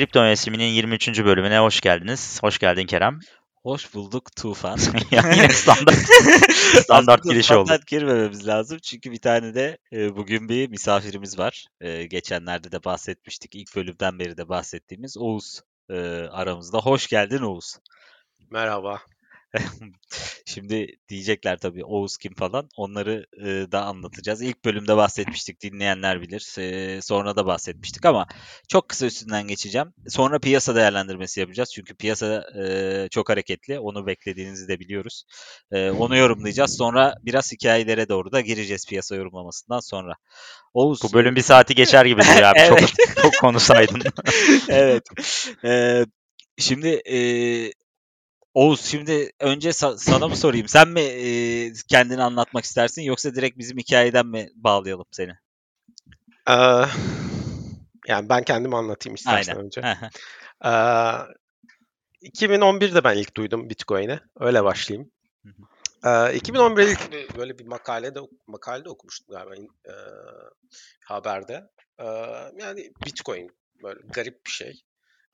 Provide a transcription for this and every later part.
Kripto Mevsimi'nin 23. bölümüne hoş geldiniz. Hoş geldin Kerem. Hoş bulduk Tufan. Ya yine standart standart giriş oldu. standart girmememiz lazım çünkü bir tane de e, bugün bir misafirimiz var. E, geçenlerde de bahsetmiştik. İlk bölümden beri de bahsettiğimiz Oğuz e, aramızda. Hoş geldin Oğuz. Merhaba. Şimdi diyecekler tabii Oğuz kim falan. Onları e, da anlatacağız. İlk bölümde bahsetmiştik. Dinleyenler bilir. E, sonra da bahsetmiştik ama çok kısa üstünden geçeceğim. Sonra piyasa değerlendirmesi yapacağız. Çünkü piyasa e, çok hareketli. Onu beklediğinizi de biliyoruz. E, onu yorumlayacağız. Sonra biraz hikayelere doğru da gireceğiz piyasa yorumlamasından sonra. Oğuz. Bu bölüm bir saati geçer gibi duruyor abi. Evet. Çok, çok konuşsaydın. evet. Ee, şimdi e, Oğuz şimdi önce sa- sana mı sorayım? Sen mi e, kendini anlatmak istersin yoksa direkt bizim hikayeden mi bağlayalım seni? Ee, yani ben kendimi anlatayım istersen Aynen. önce. Ee, 2011'de ben ilk duydum Bitcoin'i. Öyle başlayayım. Ee, 2011'de ilk böyle bir makalede makalede okumuştum galiba e, haberde. Ee, yani Bitcoin böyle garip bir şey.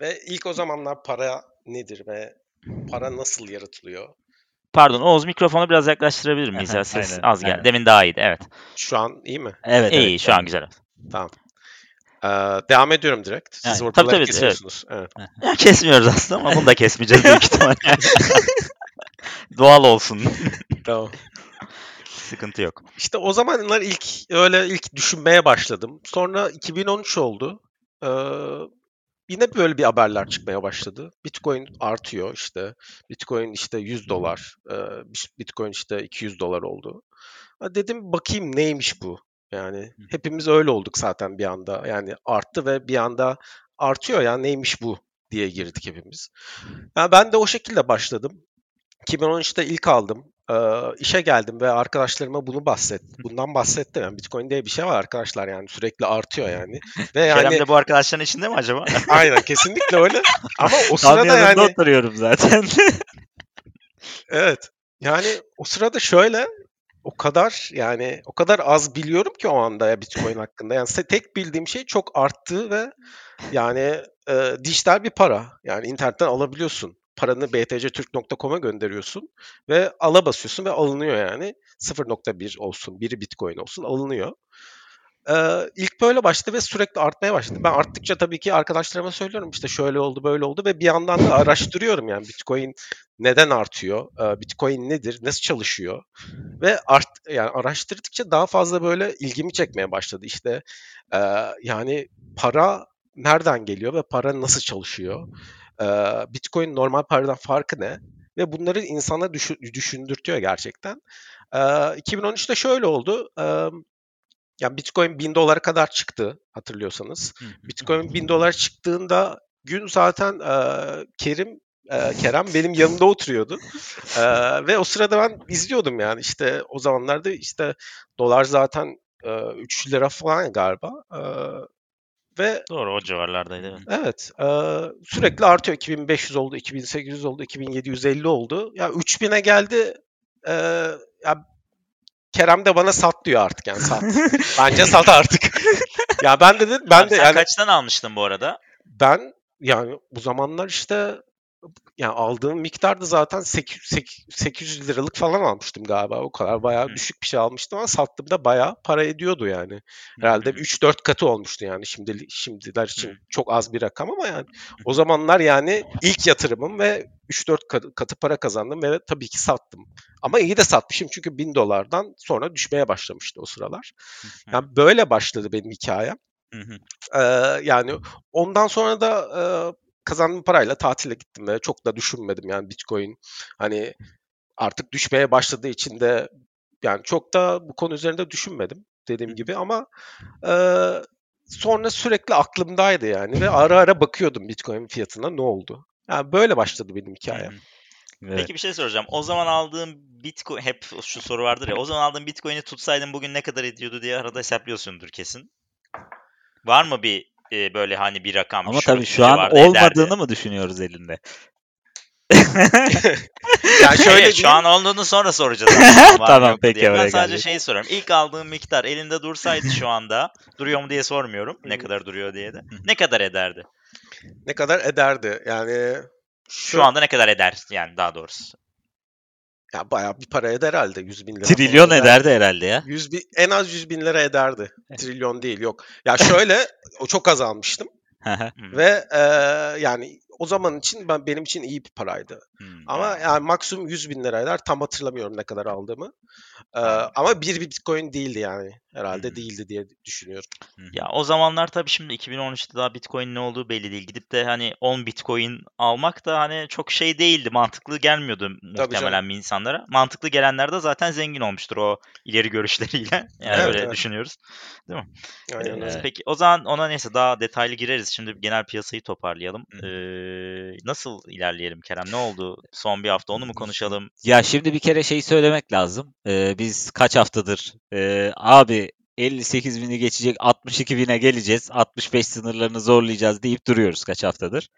Ve ilk o zamanlar para nedir ve para nasıl yaratılıyor? Pardon Oğuz mikrofonu biraz yaklaştırabilir miyiz? Ya? Ses aynen, az geldi. aynen. Demin daha iyiydi. Evet. Şu an iyi mi? evet, İyi evet, şu an evet. güzel. Tamam. Ee, devam ediyorum direkt. Siz Evet, tabii, ortaları tabii, evet. kesiyorsunuz. Evet. Ya, kesmiyoruz aslında ama bunu da kesmeyeceğiz büyük ihtimalle. Doğal olsun. Tamam. Sıkıntı yok. İşte o zamanlar ilk öyle ilk düşünmeye başladım. Sonra 2013 oldu. Ee, yine böyle bir haberler çıkmaya başladı. Bitcoin artıyor işte. Bitcoin işte 100 dolar. Bitcoin işte 200 dolar oldu. Dedim bakayım neymiş bu? Yani hepimiz öyle olduk zaten bir anda. Yani arttı ve bir anda artıyor ya neymiş bu diye girdik hepimiz. Yani ben de o şekilde başladım. 2013'te ilk aldım. Ee, işe geldim ve arkadaşlarıma bunu bahset, bundan bahsettim. Yani Bitcoin diye bir şey var arkadaşlar yani sürekli artıyor yani. Ve yani Kerem de bu arkadaşların içinde mi acaba? aynen kesinlikle öyle. Ama o sırada yani oturuyorum zaten. evet. Yani o sırada şöyle o kadar yani o kadar az biliyorum ki o anda ya Bitcoin hakkında. Yani tek bildiğim şey çok arttığı ve yani e, dijital bir para. Yani internetten alabiliyorsun. Paranı btctürk.com'a gönderiyorsun ve ala basıyorsun ve alınıyor yani. 0.1 olsun, biri Bitcoin olsun alınıyor. Ee, ilk böyle başladı ve sürekli artmaya başladı. Ben arttıkça tabii ki arkadaşlarıma söylüyorum işte şöyle oldu böyle oldu ve bir yandan da araştırıyorum yani Bitcoin neden artıyor, Ee, Bitcoin nedir, nasıl çalışıyor ve art yani araştırdıkça daha fazla böyle ilgimi çekmeye başladı işte e, yani para nereden geliyor ve para nasıl çalışıyor, Bitcoin normal paradan farkı ne ve bunları insana düşü- düşündürtüyor gerçekten. Ee, 2013'te şöyle oldu. Yani Bitcoin 1000 dolara kadar çıktı hatırlıyorsanız. Bitcoin 1000 dolar çıktığında gün zaten e, Kerim e, Kerem benim yanımda oturuyordu. E, ve o sırada ben izliyordum yani işte o zamanlarda işte dolar zaten e, 3 lira falan galiba. E, ve Doğru o civarlardaydı. Evet. Evet, eee, sürekli artıyor. 2500 oldu, 2800 oldu, 2750 oldu. Ya 3000'e geldi. Eee, ya Kerem de bana sat diyor artık yani sat. Bence sat artık. ya ben de ben Abi de sen yani kaçtan almıştın bu arada? ben yani bu zamanlar işte yani aldığım miktar da zaten 800, 800 liralık falan almıştım galiba. O kadar bayağı Hı. düşük bir şey almıştım ama sattığımda bayağı para ediyordu yani. Herhalde 3-4 katı olmuştu yani şimdi şimdiler için Hı. çok az bir rakam ama yani o zamanlar yani ilk yatırımım ve 3-4 katı, katı para kazandım ve tabii ki sattım. Ama iyi de satmışım çünkü 1000 dolardan sonra düşmeye başlamıştı o sıralar. Yani böyle başladı benim hikayem. Hı hı. Ee, yani ondan sonra da e, kazandığım parayla tatile gittim ve çok da düşünmedim yani Bitcoin hani artık düşmeye başladığı için de yani çok da bu konu üzerinde düşünmedim dediğim gibi ama e, sonra sürekli aklımdaydı yani ve ara ara bakıyordum Bitcoin fiyatına ne oldu. Yani böyle başladı benim hikayem. Evet. Peki bir şey soracağım. O zaman aldığım Bitcoin hep şu soru vardır ya. O zaman aldığım Bitcoin'i tutsaydın bugün ne kadar ediyordu diye arada hesaplıyorsundur kesin. Var mı bir e, böyle hani bir rakam? Ama şu tabii şu an civarda ederdi? olmadığını mı düşünüyoruz elinde? Yani şöyle Hayır, şu an olduğunu sonra soracağız. Tamam, peki, diye. Ben sadece geldik. şeyi soruyorum. İlk aldığım miktar elinde dursaydı şu anda duruyor mu diye sormuyorum. Ne kadar duruyor diye de. Ne kadar ederdi? Ne kadar ederdi? Yani Şu anda ne kadar eder yani daha doğrusu. Ya bayağı bir para eder herhalde 100 bin lira. Trilyon falan ederdi herhalde ya. 100 bin, en az 100 bin lira ederdi. Trilyon değil yok. Ya şöyle o çok az almıştım Hı hı. Hı. ve e, yani o zaman için ben benim için iyi bir paraydı. Hmm. Ama yani maksimum 100 bin lira eder. Tam hatırlamıyorum ne kadar aldığımı. E, Anladım. ama bir bitcoin değildi yani. Herhalde Hı. değildi diye düşünüyorum. Ya o zamanlar tabii şimdi 2013'te daha Bitcoin ne olduğu belli değil. Gidip de hani 10 Bitcoin almak da hani çok şey değildi. Mantıklı gelmiyordu muhtemelen canım. insanlara. Mantıklı gelenler de zaten zengin olmuştur o ileri görüşleriyle. Yani Evet, öyle evet. düşünüyoruz. Aynen Ee, öyle. Evet. Peki o zaman ona neyse daha detaylı gireriz. Şimdi genel piyasayı toparlayalım. Hı. Ee, nasıl ilerleyelim Kerem? Ne oldu son bir hafta onu mu konuşalım? Ya şimdi bir kere şeyi söylemek lazım. Ee, biz kaç haftadır e, abi 58 bini geçecek 62 bine geleceğiz. 65 sınırlarını zorlayacağız deyip duruyoruz kaç haftadır.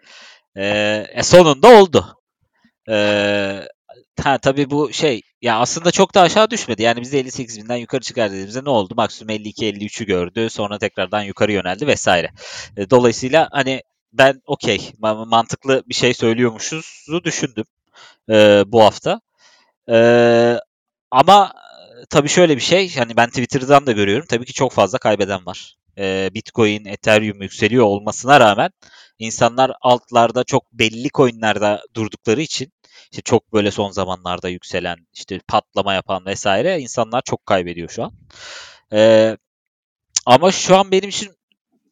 Ee, e, sonunda oldu. Ee, ha tabii bu şey ya aslında çok da aşağı düşmedi. Yani biz de 58 binden yukarı çıkar dediğimizde ne oldu? Maksimum 52-53'ü gördü. Sonra tekrardan yukarı yöneldi vesaire. E, dolayısıyla hani ben okey ma- mantıklı bir şey söylüyormuşuzu düşündüm e, bu hafta. E, ama e, tabii şöyle bir şey hani ben Twitter'dan da görüyorum. Tabii ki çok fazla kaybeden var. E, Bitcoin, Ethereum yükseliyor olmasına rağmen insanlar altlarda çok belli coinlerde durdukları için işte çok böyle son zamanlarda yükselen, işte patlama yapan vesaire insanlar çok kaybediyor şu an. E, ama şu an benim için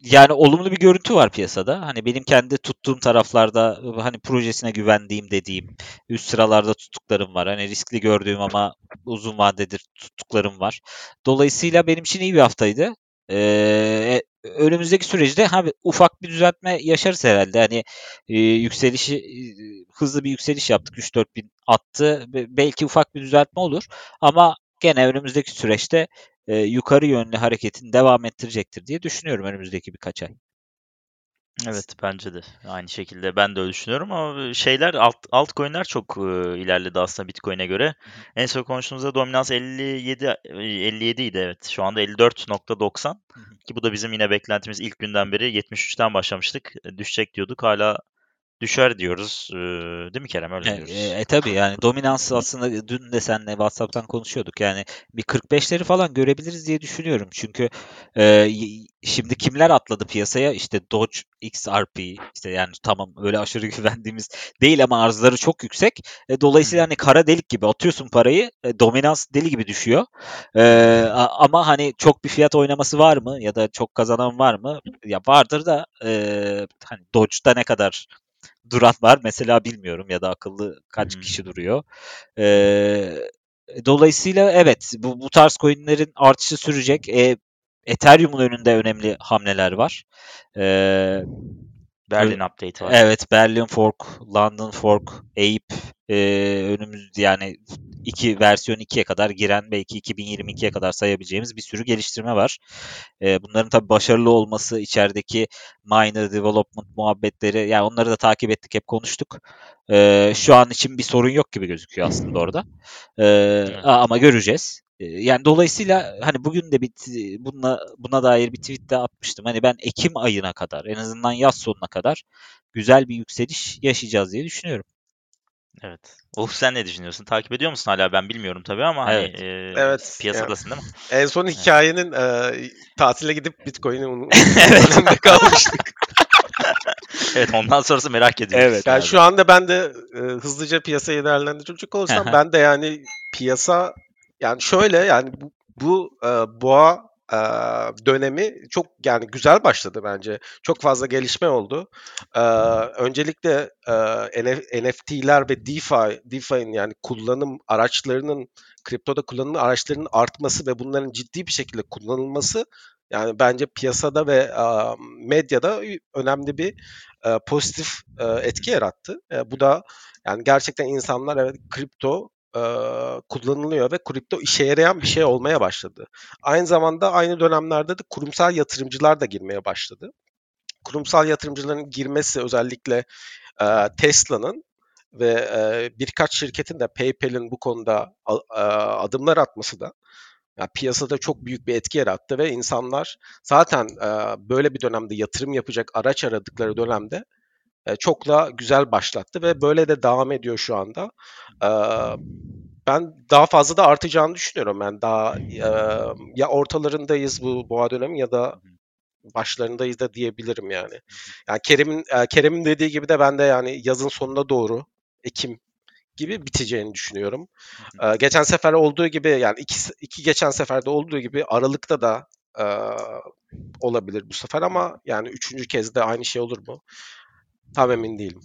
yani olumlu bir görüntü var piyasada. Hani benim kendi tuttuğum taraflarda hani projesine güvendiğim dediğim üst sıralarda tuttuklarım var. Hani riskli gördüğüm ama uzun vadedir tuttuklarım var. Dolayısıyla benim için iyi bir haftaydı. Ee, önümüzdeki süreçte ha, ufak bir düzeltme yaşarız herhalde. Hani e, yükselişi e, hızlı bir yükseliş yaptık. 3-4 bin attı. Be- Belki ufak bir düzeltme olur. Ama gene önümüzdeki süreçte e, yukarı yönlü hareketini devam ettirecektir diye düşünüyorum önümüzdeki birkaç ay. Evet bence de aynı şekilde ben de öyle düşünüyorum ama şeyler alt altcoin'ler çok e, ilerledi aslında Bitcoin'e göre. En son konuştuğumuzda dominans 57 e, 57 idi evet. Şu anda 54.90 Hı hı. ki bu da bizim yine beklentimiz ilk günden beri 73'ten başlamıştık. E, Düşecek diyorduk. Hala düşer diyoruz. E, değil mi Kerem? Öyle E, diyoruz. e, e, tabii yani dominans aslında dün de seninle WhatsApp'tan konuşuyorduk. Yani bir 45'leri falan görebiliriz diye düşünüyorum. Çünkü e, şimdi kimler atladı piyasaya? İşte Doge, XRP işte yani tamam öyle aşırı güvendiğimiz değil ama arzları çok yüksek. E, dolayısıyla hani kara delik gibi atıyorsun parayı. e, dominans deli gibi düşüyor. E, ama hani çok bir fiyat oynaması var mı? Ya da çok kazanan var mı? Ya vardır da e, hani Doge'da ne kadar duran var mesela bilmiyorum ya da akıllı kaç Hmm. kişi duruyor. Ee, dolayısıyla evet bu, bu tarz coinlerin artışı sürecek. Ee, Ethereum'un önünde önemli hamleler var. Ee, Berlin update var. evet Berlin Fork, London Fork, Ape e, önümüz yani iki versiyon 2'ye kadar giren belki 2022'ye kadar sayabileceğimiz bir sürü geliştirme var. E, bunların tabii başarılı olması içerideki minor development muhabbetleri yani onları da takip ettik hep konuştuk. E, şu an için bir sorun yok gibi gözüküyor aslında orada. E, ama göreceğiz. E, Yani dolayısıyla hani bugün de bir t- buna buna dair bir tweet de atmıştım. Hani ben Ekim ayına kadar en azından yaz sonuna kadar güzel bir yükseliş yaşayacağız diye düşünüyorum. Evet. Uf sen ne düşünüyorsun? Takip ediyor musun hala? Ben bilmiyorum tabii ama hani Evet. e, Evet, piyasadasın değil mi? En son Evet. hikayenin e, tatile gidip Bitcoin'i unuttuğunda kalmıştık. Evet ondan sonrası merak ediyoruz. Evet. Yani abi. şu anda ben de e, hızlıca piyasayı değerlendirecek olursam Hı hı. ben de yani piyasa yani şöyle yani bu, bu e, boğa e, dönemi çok yani güzel başladı bence. Çok fazla gelişme oldu. E, öncelikle e, NF- NFT'ler ve DeFi, DeFi'nin yani kullanım araçlarının kriptoda kullanım araçlarının artması ve bunların ciddi bir şekilde kullanılması yani bence piyasada ve e, medyada önemli bir e, pozitif e, etki yarattı. E, bu da yani gerçekten insanlar evet kripto e, kullanılıyor ve kripto işe yarayan bir şey olmaya başladı. Aynı zamanda aynı dönemlerde de kurumsal yatırımcılar da girmeye başladı. Kurumsal yatırımcıların girmesi özellikle e, Tesla'nın ve e, birkaç şirketin de PayPal'in bu konuda e, adımlar atması da ya piyasada çok büyük bir etki yarattı ve insanlar zaten e, böyle bir dönemde yatırım yapacak araç aradıkları dönemde e, çok da güzel başlattı ve böyle de devam ediyor şu anda. E, ben daha fazla da artacağını düşünüyorum. Ben daha e, ya ortalarındayız bu boğa dönemi ya da başlarındayız da diyebilirim yani. Yani Kerem'in e, Kerem'in dediği gibi de ben de yani yazın sonuna doğru Ekim gibi biteceğini düşünüyorum. Ee, geçen sefer olduğu gibi yani iki, iki geçen seferde olduğu gibi Aralık'ta da e, olabilir bu sefer ama yani üçüncü kez de aynı şey olur mu? Tam emin değilim.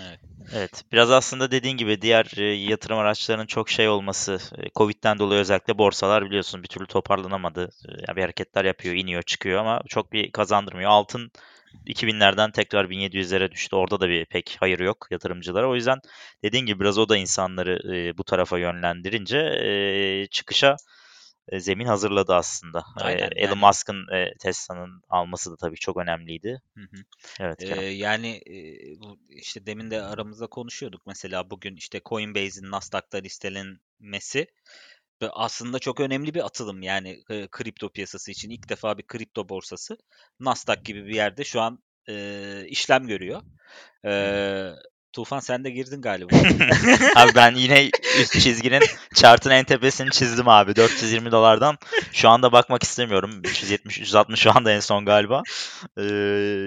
Evet. Evet. Biraz aslında dediğin gibi diğer e, yatırım araçlarının çok şey olması, e, Covid'den dolayı özellikle borsalar biliyorsun bir türlü toparlanamadı. E, bir hareketler yapıyor, iniyor, çıkıyor ama çok bir kazandırmıyor. Altın 2000'lerden tekrar 1700'lere düştü. Orada da bir pek hayır yok yatırımcılara. O yüzden dediğin gibi biraz o da insanları e, bu tarafa yönlendirince e, çıkışa e, zemin hazırladı aslında. Aynen, e, Elon yani. Musk'ın e, Tesla'nın alması da tabii çok önemliydi. Hı hı. Evet. Ee, yani e, bu işte demin de aramızda konuşuyorduk mesela bugün işte Coinbase'in Nasdaq'ta listelenmesi aslında çok önemli bir atılım yani e, kripto piyasası için ilk defa bir kripto borsası Nasdaq gibi bir yerde şu an e, işlem görüyor. E, Tufan sen de girdin galiba. abi ben yine üst çizginin chartın en tepesini çizdim abi. 420 dolardan. Şu anda bakmak istemiyorum. 370 360 şu anda en son galiba. Ee,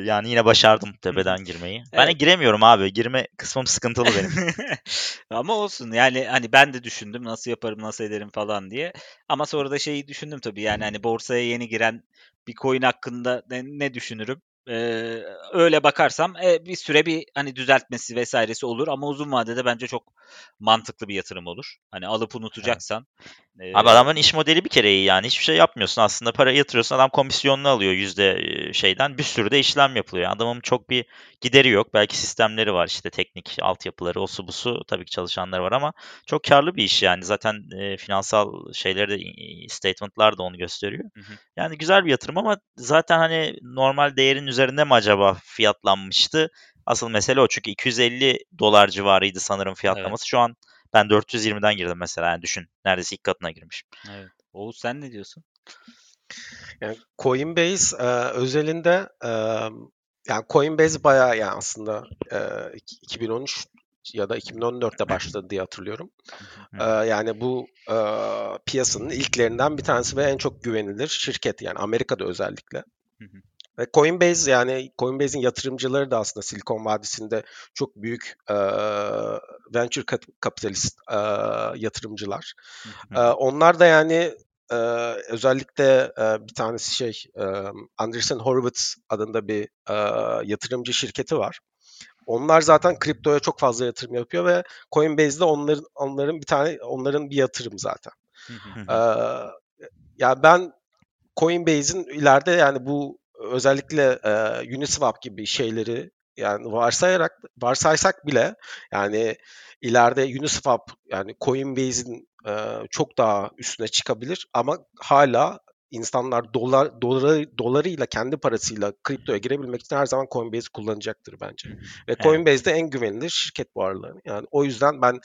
yani yine başardım tepeden girmeyi. Ben de Evet. giremiyorum abi. Girme kısmım sıkıntılı benim. Ama olsun yani hani ben de düşündüm nasıl yaparım nasıl ederim falan diye. Ama sonra da şeyi düşündüm tabii yani hani borsaya yeni giren bir coin hakkında ne, ne düşünürüm? Ee, öyle bakarsam e, bir süre bir hani düzeltmesi vesairesi olur ama uzun vadede bence çok mantıklı bir yatırım olur. Hani alıp unutacaksan. e, Abi adamın iş modeli bir kere iyi yani. Hiçbir şey yapmıyorsun aslında. Para yatırıyorsun adam komisyonunu alıyor yüzde şeyden. Bir sürü de işlem yapılıyor. Adamın çok bir gideri yok. Belki sistemleri var işte teknik altyapıları, o su bu su. Tabii ki çalışanları var ama çok karlı bir iş yani. Zaten e, finansal şeyleri de statement'lar da onu gösteriyor. Hı hı. Yani güzel bir yatırım ama zaten hani normal değerin üzerinde mi acaba fiyatlanmıştı? Asıl mesele o. Çünkü 250 dolar civarıydı sanırım fiyatlaması. Şu an ben 420'den girdim mesela. Yani düşün. Neredeyse ilk katına girmişim. Evet. Oğuz sen ne diyorsun? Yani Coinbase e, özelinde e, yani Coinbase bayağı yani aslında e, iki- 2013 ya da 2014'te başladı diye hatırlıyorum. Hı. E, yani bu e, piyasanın ilklerinden bir tanesi ve en çok güvenilir şirket yani Amerika'da özellikle. Ve Coinbase yani Coinbase'in yatırımcıları da aslında Silikon Vadisi'nde çok büyük e, venture kapitalist e, yatırımcılar. Hı. E, onlar da yani e, özellikle e, bir tanesi şey e, Andreessen Horowitz adında bir e, yatırımcı şirketi var. Onlar zaten kriptoya çok fazla yatırım yapıyor ve Coinbase'de onların onların bir tane onların bir yatırım zaten. Hı hı. Hı Ee, hı. ya ben Coinbase'in ileride yani bu özellikle e, Uniswap gibi şeyleri yani varsayarak varsaysak bile yani ileride Uniswap yani Coinbase'in e, çok daha üstüne çıkabilir ama hala insanlar dolar doları dolarıyla kendi parasıyla kriptoya girebilmek için her zaman Coinbase kullanacaktır bence. Ve Evet. Coinbase de en güvenilir şirket bu aralarında. Yani o yüzden ben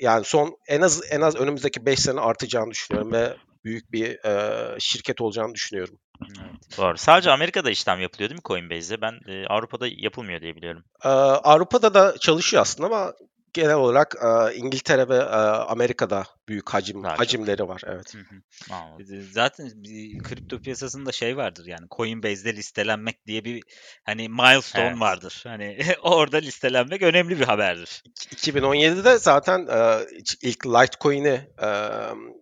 yani son en az en az önümüzdeki 5 sene artacağını düşünüyorum ve büyük bir e, şirket olacağını düşünüyorum. Evet. Doğru. Sadece Amerika'da işlem yapılıyor değil mi Coinbase'de? Ben e, Avrupa'da yapılmıyor diye biliyorum. Ee, Avrupa'da da çalışıyor aslında ama genel olarak e, İngiltere ve e, Amerika'da büyük hacim Daha çok. hacimleri var. Evet. Hı hı. Zaten bir kripto piyasasında şey vardır yani Coinbase'de listelenmek diye bir hani milestone Evet. vardır. Hani orada listelenmek önemli bir haberdir. 2017'de zaten e, ilk Litecoin'i e,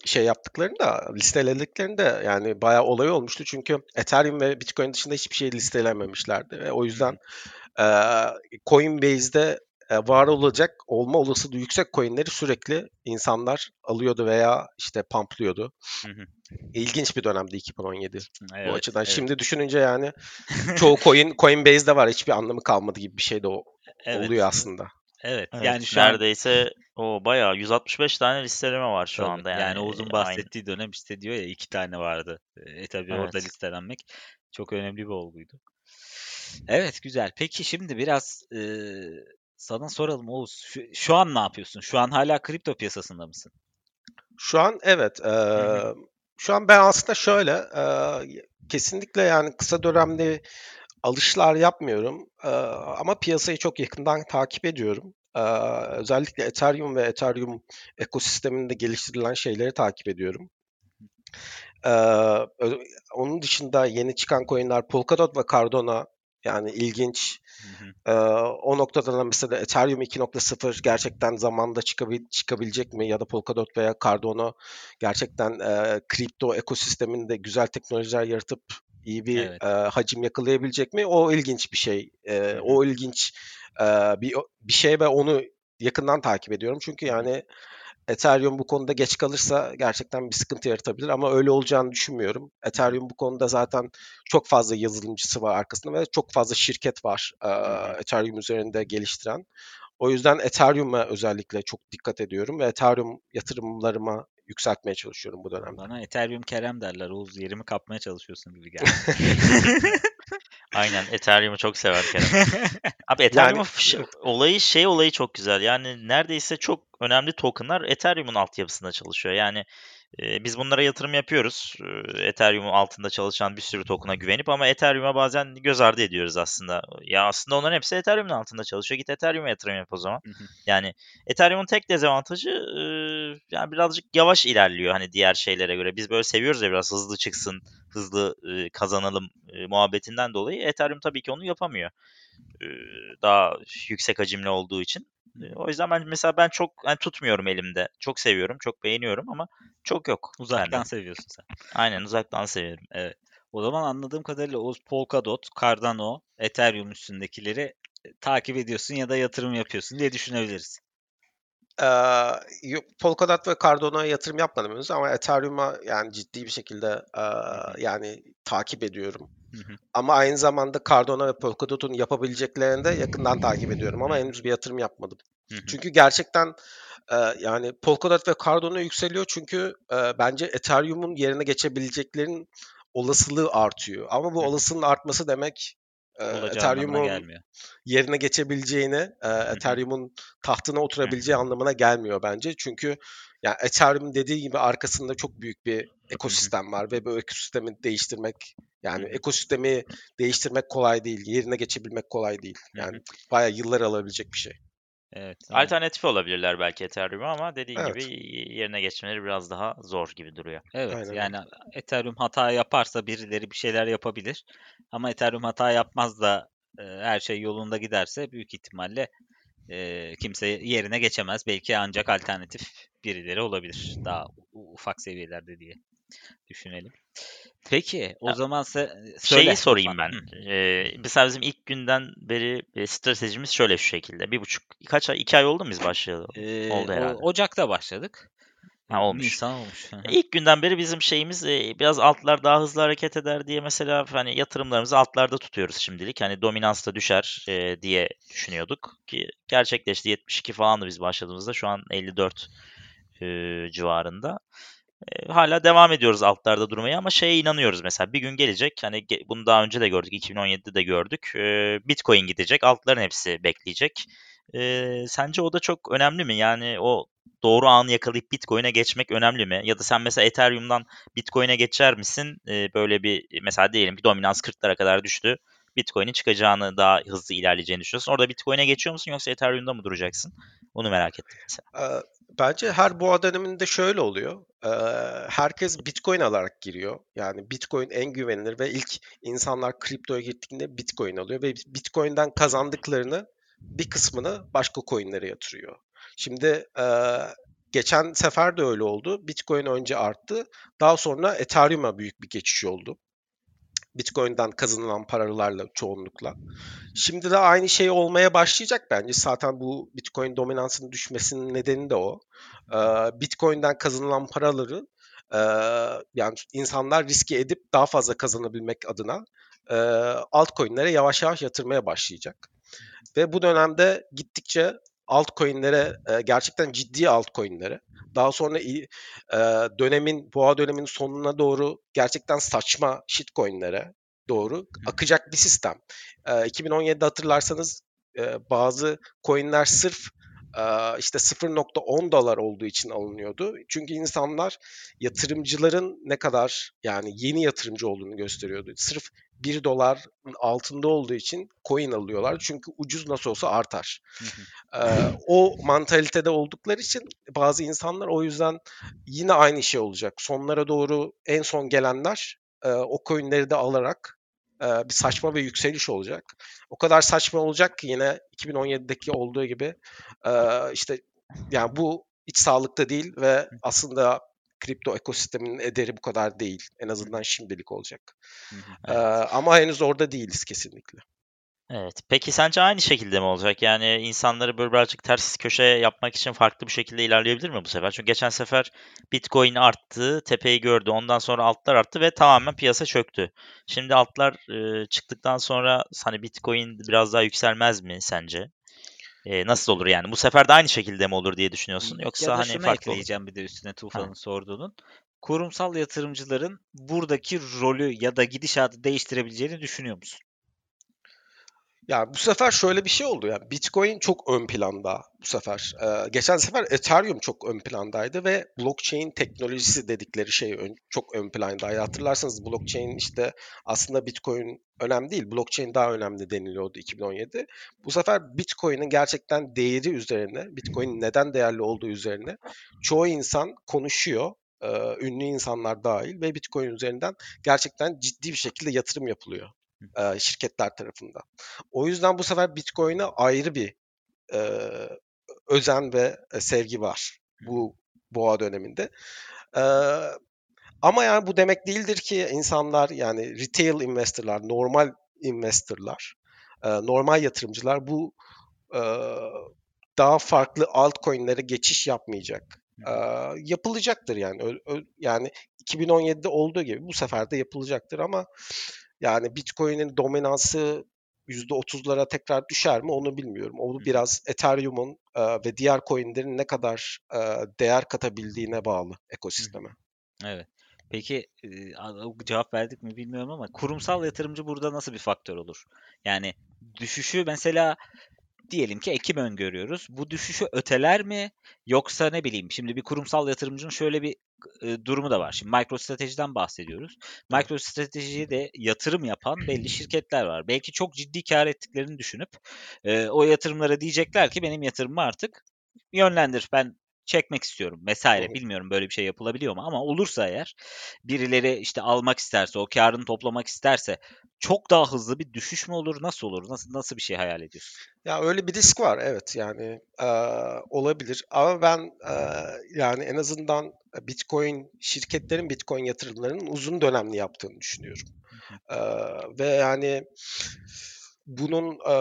şey yaptıklarında listelediklerinde yani bayağı olay olmuştu çünkü Ethereum ve Bitcoin dışında hiçbir şey listelememişlerdi ve o yüzden e, Coinbase'de var olacak olma olasılığı yüksek coinleri sürekli insanlar alıyordu veya işte hı. İlginç bir dönemdi 2017 Evet, bu açıdan. evet. Şimdi düşününce yani çoğu coin Coinbase'de var hiçbir anlamı kalmadı gibi bir şey de o- Evet. oluyor aslında. Evet. Evet, Yani şu an neredeyse o bayağı 165 tane listeleme var şu Tabii, anda yani. yani Oğuz'un Aynı. bahsettiği dönem işte diyor ya iki tane vardı. E tabii orada Evet. listelenmek çok önemli bir olguydu. Evet güzel. Peki şimdi biraz e, sana soralım Oğuz. Şu, şu an ne yapıyorsun? Şu an hala kripto piyasasında mısın? Şu an evet. hı. şu an ben aslında şöyle eee, kesinlikle yani kısa dönemli alışlar yapmıyorum Ee, ama piyasayı çok yakından takip ediyorum. Ee, özellikle Ethereum ve Ethereum ekosisteminde geliştirilen şeyleri takip ediyorum. Ee, onun dışında yeni çıkan coinler Polkadot ve Cardano yani ilginç. Hı hı. Ee, o noktada da mesela Ethereum 2.0 gerçekten zamanda çıkabil- çıkabilecek mi ya da Polkadot veya Cardano gerçekten e, kripto ekosisteminde güzel teknolojiler yaratıp iyi bir Evet. e, hacim yakalayabilecek mi? O ilginç bir şey. E, Hı o ilginç e, bir bir şey ve onu yakından takip ediyorum. Çünkü yani Ethereum bu konuda geç kalırsa gerçekten bir sıkıntı yaratabilir ama öyle olacağını düşünmüyorum. Ethereum bu konuda zaten çok fazla yazılımcısı var arkasında ve çok fazla şirket var e. Ethereum üzerinde geliştiren. O yüzden Ethereum'a özellikle çok dikkat ediyorum ve Ethereum yatırımlarıma yükseltmeye çalışıyorum bu dönemde. Bana Ethereum Kerem derler. Oğuz yerimi kapmaya çalışıyorsun gibi geldi. Aynen Ethereum'u çok sever Kerem. Abi Ethereum'un Yani olayı şey olayı çok güzel. Yani neredeyse çok önemli tokenlar Ethereum'un altyapısında çalışıyor. Yani e, biz bunlara yatırım yapıyoruz. E, Ethereum'un altında çalışan bir sürü token'a güvenip ama Ethereum'a bazen göz ardı ediyoruz aslında. Ya aslında onların hepsi Ethereum'un altında çalışıyor. Git Ethereum'a yatırım yap o zaman. Hı hı. Yani Ethereum'un tek dezavantajı e, yani birazcık yavaş ilerliyor hani diğer şeylere göre. Biz böyle seviyoruz ya biraz hızlı çıksın, hızlı e, kazanalım e, muhabbetinden dolayı Ethereum tabii ki onu yapamıyor. E, daha yüksek hacimli olduğu için. E, O yüzden ben mesela ben çok yani tutmuyorum elimde. Çok seviyorum, çok beğeniyorum ama çok yok. Uzaktan bende. seviyorsun sen. Aynen uzaktan seviyorum. Evet. O zaman anladığım kadarıyla Oğuz Polkadot, Cardano, Ethereum üstündekileri e, takip ediyorsun ya da yatırım yapıyorsun diye düşünebiliriz. Ee, Polkadot ve Cardano'ya yatırım yapmadım henüz ama Ethereum'a yani ciddi bir şekilde e, yani takip ediyorum. Hı hı. Ama aynı zamanda Cardano ve Polkadot'un yapabileceklerini de yakından takip ediyorum ama henüz bir yatırım yapmadım. Hı hı. Çünkü gerçekten e, yani Polkadot ve Cardano yükseliyor çünkü e, bence Ethereum'un yerine geçebileceklerin olasılığı artıyor. Ama bu Hı. olasılığın artması demek e, Ethereum'un yerine geçebileceğini, e, Ethereum'un tahtına oturabileceği anlamına gelmiyor bence. Çünkü yani Ethereum dediği gibi arkasında çok büyük bir ekosistem var ve bu ekosistemi değiştirmek yani ekosistemi değiştirmek kolay değil, yerine geçebilmek kolay değil. Yani bayağı yıllar alabilecek bir şey. Evet. Alternatif olabilirler belki Ethereum'a ama dediğin Evet. gibi yerine geçmeleri biraz daha zor gibi duruyor. Evet Aynen yani Ethereum hata yaparsa birileri bir şeyler yapabilir. Ama Ethereum hata yapmaz da e, her şey yolunda giderse büyük ihtimalle e, kimse yerine geçemez. Belki ancak alternatif birileri olabilir. Daha ufak seviyelerde diye düşünelim. Peki o Ya, zaman se- söyle. Şeyi sorayım ben. Hı. Ee, mesela bizim ilk günden beri e, stratejimiz şöyle şu şekilde. Bir buçuk, kaç ay, iki ay oldu mu biz başlayalı? Ee, Oldu herhalde. Ocak'ta başladık. Ha, olmuş. Nisan olmuş. İlk günden beri bizim şeyimiz e, biraz altlar daha hızlı hareket eder diye mesela hani yatırımlarımızı altlarda tutuyoruz şimdilik. Hani dominans da düşer e, diye düşünüyorduk ki gerçekleşti 72 falandı biz başladığımızda şu an 54 e, civarında. E, hala devam ediyoruz altlarda durmaya ama şeye inanıyoruz mesela bir gün gelecek hani bunu daha önce de gördük 2017'de de gördük E, Bitcoin gidecek altların hepsi bekleyecek. E, sence o da çok önemli mi? Yani o doğru anı yakalayıp Bitcoin'e geçmek önemli mi? Ya da sen mesela Ethereum'dan Bitcoin'e geçer misin? E, böyle bir mesela diyelim ki dominans 40'lara kadar düştü. Bitcoin'in çıkacağını daha hızlı ilerleyeceğini düşünüyorsun. Orada Bitcoin'e geçiyor musun yoksa Ethereum'da mı duracaksın? Onu merak ettim mesela. Bence her boğa döneminde şöyle oluyor. Herkes Bitcoin alarak giriyor. Yani Bitcoin en güvenilir ve ilk insanlar kriptoya gittiğinde Bitcoin alıyor ve Bitcoin'den kazandıklarını bir kısmını başka coinlere yatırıyor. Şimdi geçen sefer de öyle oldu. Bitcoin önce arttı. Daha sonra Ethereum'a büyük bir geçiş oldu. Bitcoin'den kazanılan paralarla çoğunlukla. Şimdi de aynı şey olmaya başlayacak bence. Zaten bu Bitcoin dominansının düşmesinin nedeni de o. Bitcoin'den kazanılan paraları yani insanlar riske edip daha fazla kazanabilmek adına e, altcoin'lere yavaş yavaş yatırmaya başlayacak. Ve bu dönemde gittikçe altcoin'lere e, gerçekten ciddi altcoin'lere daha sonra e, dönemin boğa döneminin sonuna doğru gerçekten saçma shitcoin'lere doğru akacak bir sistem. E, 2017'de hatırlarsanız e, bazı coin'ler sırf işte 0.10 dolar olduğu için alınıyordu. Çünkü insanlar yatırımcıların ne kadar yani yeni yatırımcı olduğunu gösteriyordu. Sırf 1 dolar altında olduğu için coin alıyorlar. Çünkü ucuz nasıl olsa artar. o mantalitede oldukları için bazı insanlar o yüzden yine aynı şey olacak. Sonlara doğru en son gelenler o coinleri de alarak bir saçma bir yükseliş olacak. O kadar saçma olacak ki yine 2017'deki olduğu gibi işte yani bu hiç sağlıkta değil ve aslında kripto ekosisteminin ederi bu kadar değil. En azından şimdilik olacak. Evet. ama henüz orada değiliz kesinlikle. Evet. Peki sence aynı şekilde mi olacak? Yani insanları böyle birazcık ters köşe yapmak için farklı bir şekilde ilerleyebilir mi bu sefer? Çünkü geçen sefer Bitcoin arttı, tepeyi gördü. Ondan sonra altlar arttı ve tamamen piyasa çöktü. Şimdi altlar e, çıktıktan sonra hani Bitcoin biraz daha yükselmez mi sence? E, nasıl olur yani? Bu sefer de aynı şekilde mi olur diye düşünüyorsun? Yoksa ya da hani farklı ekleyeceğim olur? bir de üstüne Tufan'ın sorduğunun. Kurumsal yatırımcıların buradaki rolü ya da gidişatı değiştirebileceğini düşünüyor musun? Ya bu sefer şöyle bir şey oldu ya. Bitcoin çok ön planda bu sefer. Ee, geçen sefer Ethereum çok ön plandaydı ve blockchain teknolojisi dedikleri şey ön, çok ön plandaydı. Hatırlarsanız blockchain işte aslında Bitcoin önemli değil. Blockchain daha önemli deniliyordu 2017. Bu sefer Bitcoin'in gerçekten değeri üzerine, Bitcoin'in neden değerli olduğu üzerine çoğu insan konuşuyor ünlü insanlar dahil ve Bitcoin üzerinden gerçekten ciddi bir şekilde yatırım yapılıyor e, şirketler tarafından. O yüzden bu sefer Bitcoin'e ayrı bir e, özen ve e, sevgi var bu boğa döneminde. E, ama yani bu demek değildir ki insanlar yani retail investorlar, normal investorlar, e, normal yatırımcılar bu e, daha farklı altcoin'lere geçiş yapmayacak. E, yapılacaktır yani. Ö, ö, yani 2017'de olduğu gibi bu sefer de yapılacaktır ama yani Bitcoin'in dominansı %30'lara tekrar düşer mi onu bilmiyorum. O biraz Ethereum'un e, ve diğer coin'lerin ne kadar e, değer katabildiğine bağlı ekosisteme. Evet. Peki cevap verdik mi bilmiyorum ama kurumsal yatırımcı burada nasıl bir faktör olur? Yani düşüşü mesela diyelim ki Ekim öngörüyoruz. Bu düşüşü öteler mi? Yoksa ne bileyim şimdi bir kurumsal yatırımcının şöyle bir e, durumu da var. Şimdi MicroStrategy'den bahsediyoruz. MicroStrategy'ye de yatırım yapan belli şirketler var. Belki çok ciddi kar ettiklerini düşünüp e, o yatırımlara diyecekler ki benim yatırımımı artık yönlendir. Ben çekmek istiyorum vesaire. Bilmiyorum böyle bir şey yapılabiliyor mu ama olursa eğer birileri işte almak isterse, o karını toplamak isterse çok daha hızlı bir düşüş mü olur? Nasıl olur? Nasıl nasıl bir şey hayal ediyorsun? Ya öyle bir risk var evet yani e, olabilir ama ben e, yani en azından Bitcoin şirketlerin Bitcoin yatırımlarının uzun dönemli yaptığını düşünüyorum. E, ve yani bunun e,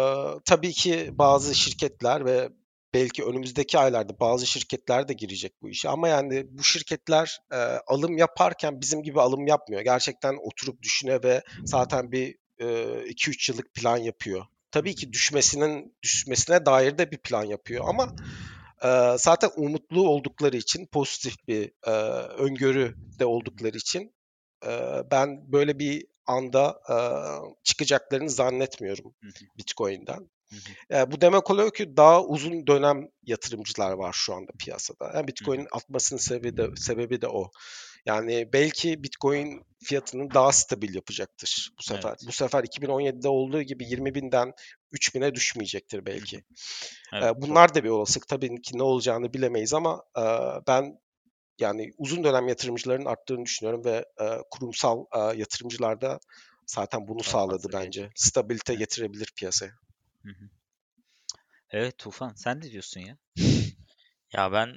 tabii ki bazı şirketler ve belki önümüzdeki aylarda bazı şirketler de girecek bu işe ama yani bu şirketler e, alım yaparken bizim gibi alım yapmıyor. Gerçekten oturup düşüne ve zaten bir 2-3 e, yıllık plan yapıyor. Tabii ki düşmesinin düşmesine dair de bir plan yapıyor ama e, zaten umutlu oldukları için pozitif bir e, öngörü de oldukları için e, ben böyle bir anda e, çıkacaklarını zannetmiyorum Bitcoin'den. Yani bu demek oluyor ki daha uzun dönem yatırımcılar var şu anda piyasada. Yani Bitcoin'in atmasının sebebi de, sebebi de o. Yani belki Bitcoin fiyatını daha stabil yapacaktır bu sefer. Evet. Bu sefer 2017'de olduğu gibi 20 binden 3 bine düşmeyecektir belki. Evet, Bunlar çok... da bir olasılık. Tabii ki ne olacağını bilemeyiz ama ben yani uzun dönem yatırımcıların arttığını düşünüyorum ve kurumsal yatırımcılar da zaten bunu Çok sağladı bence. Stabilite evet. getirebilir piyasaya. Evet Tufan sen ne diyorsun ya? Ya ben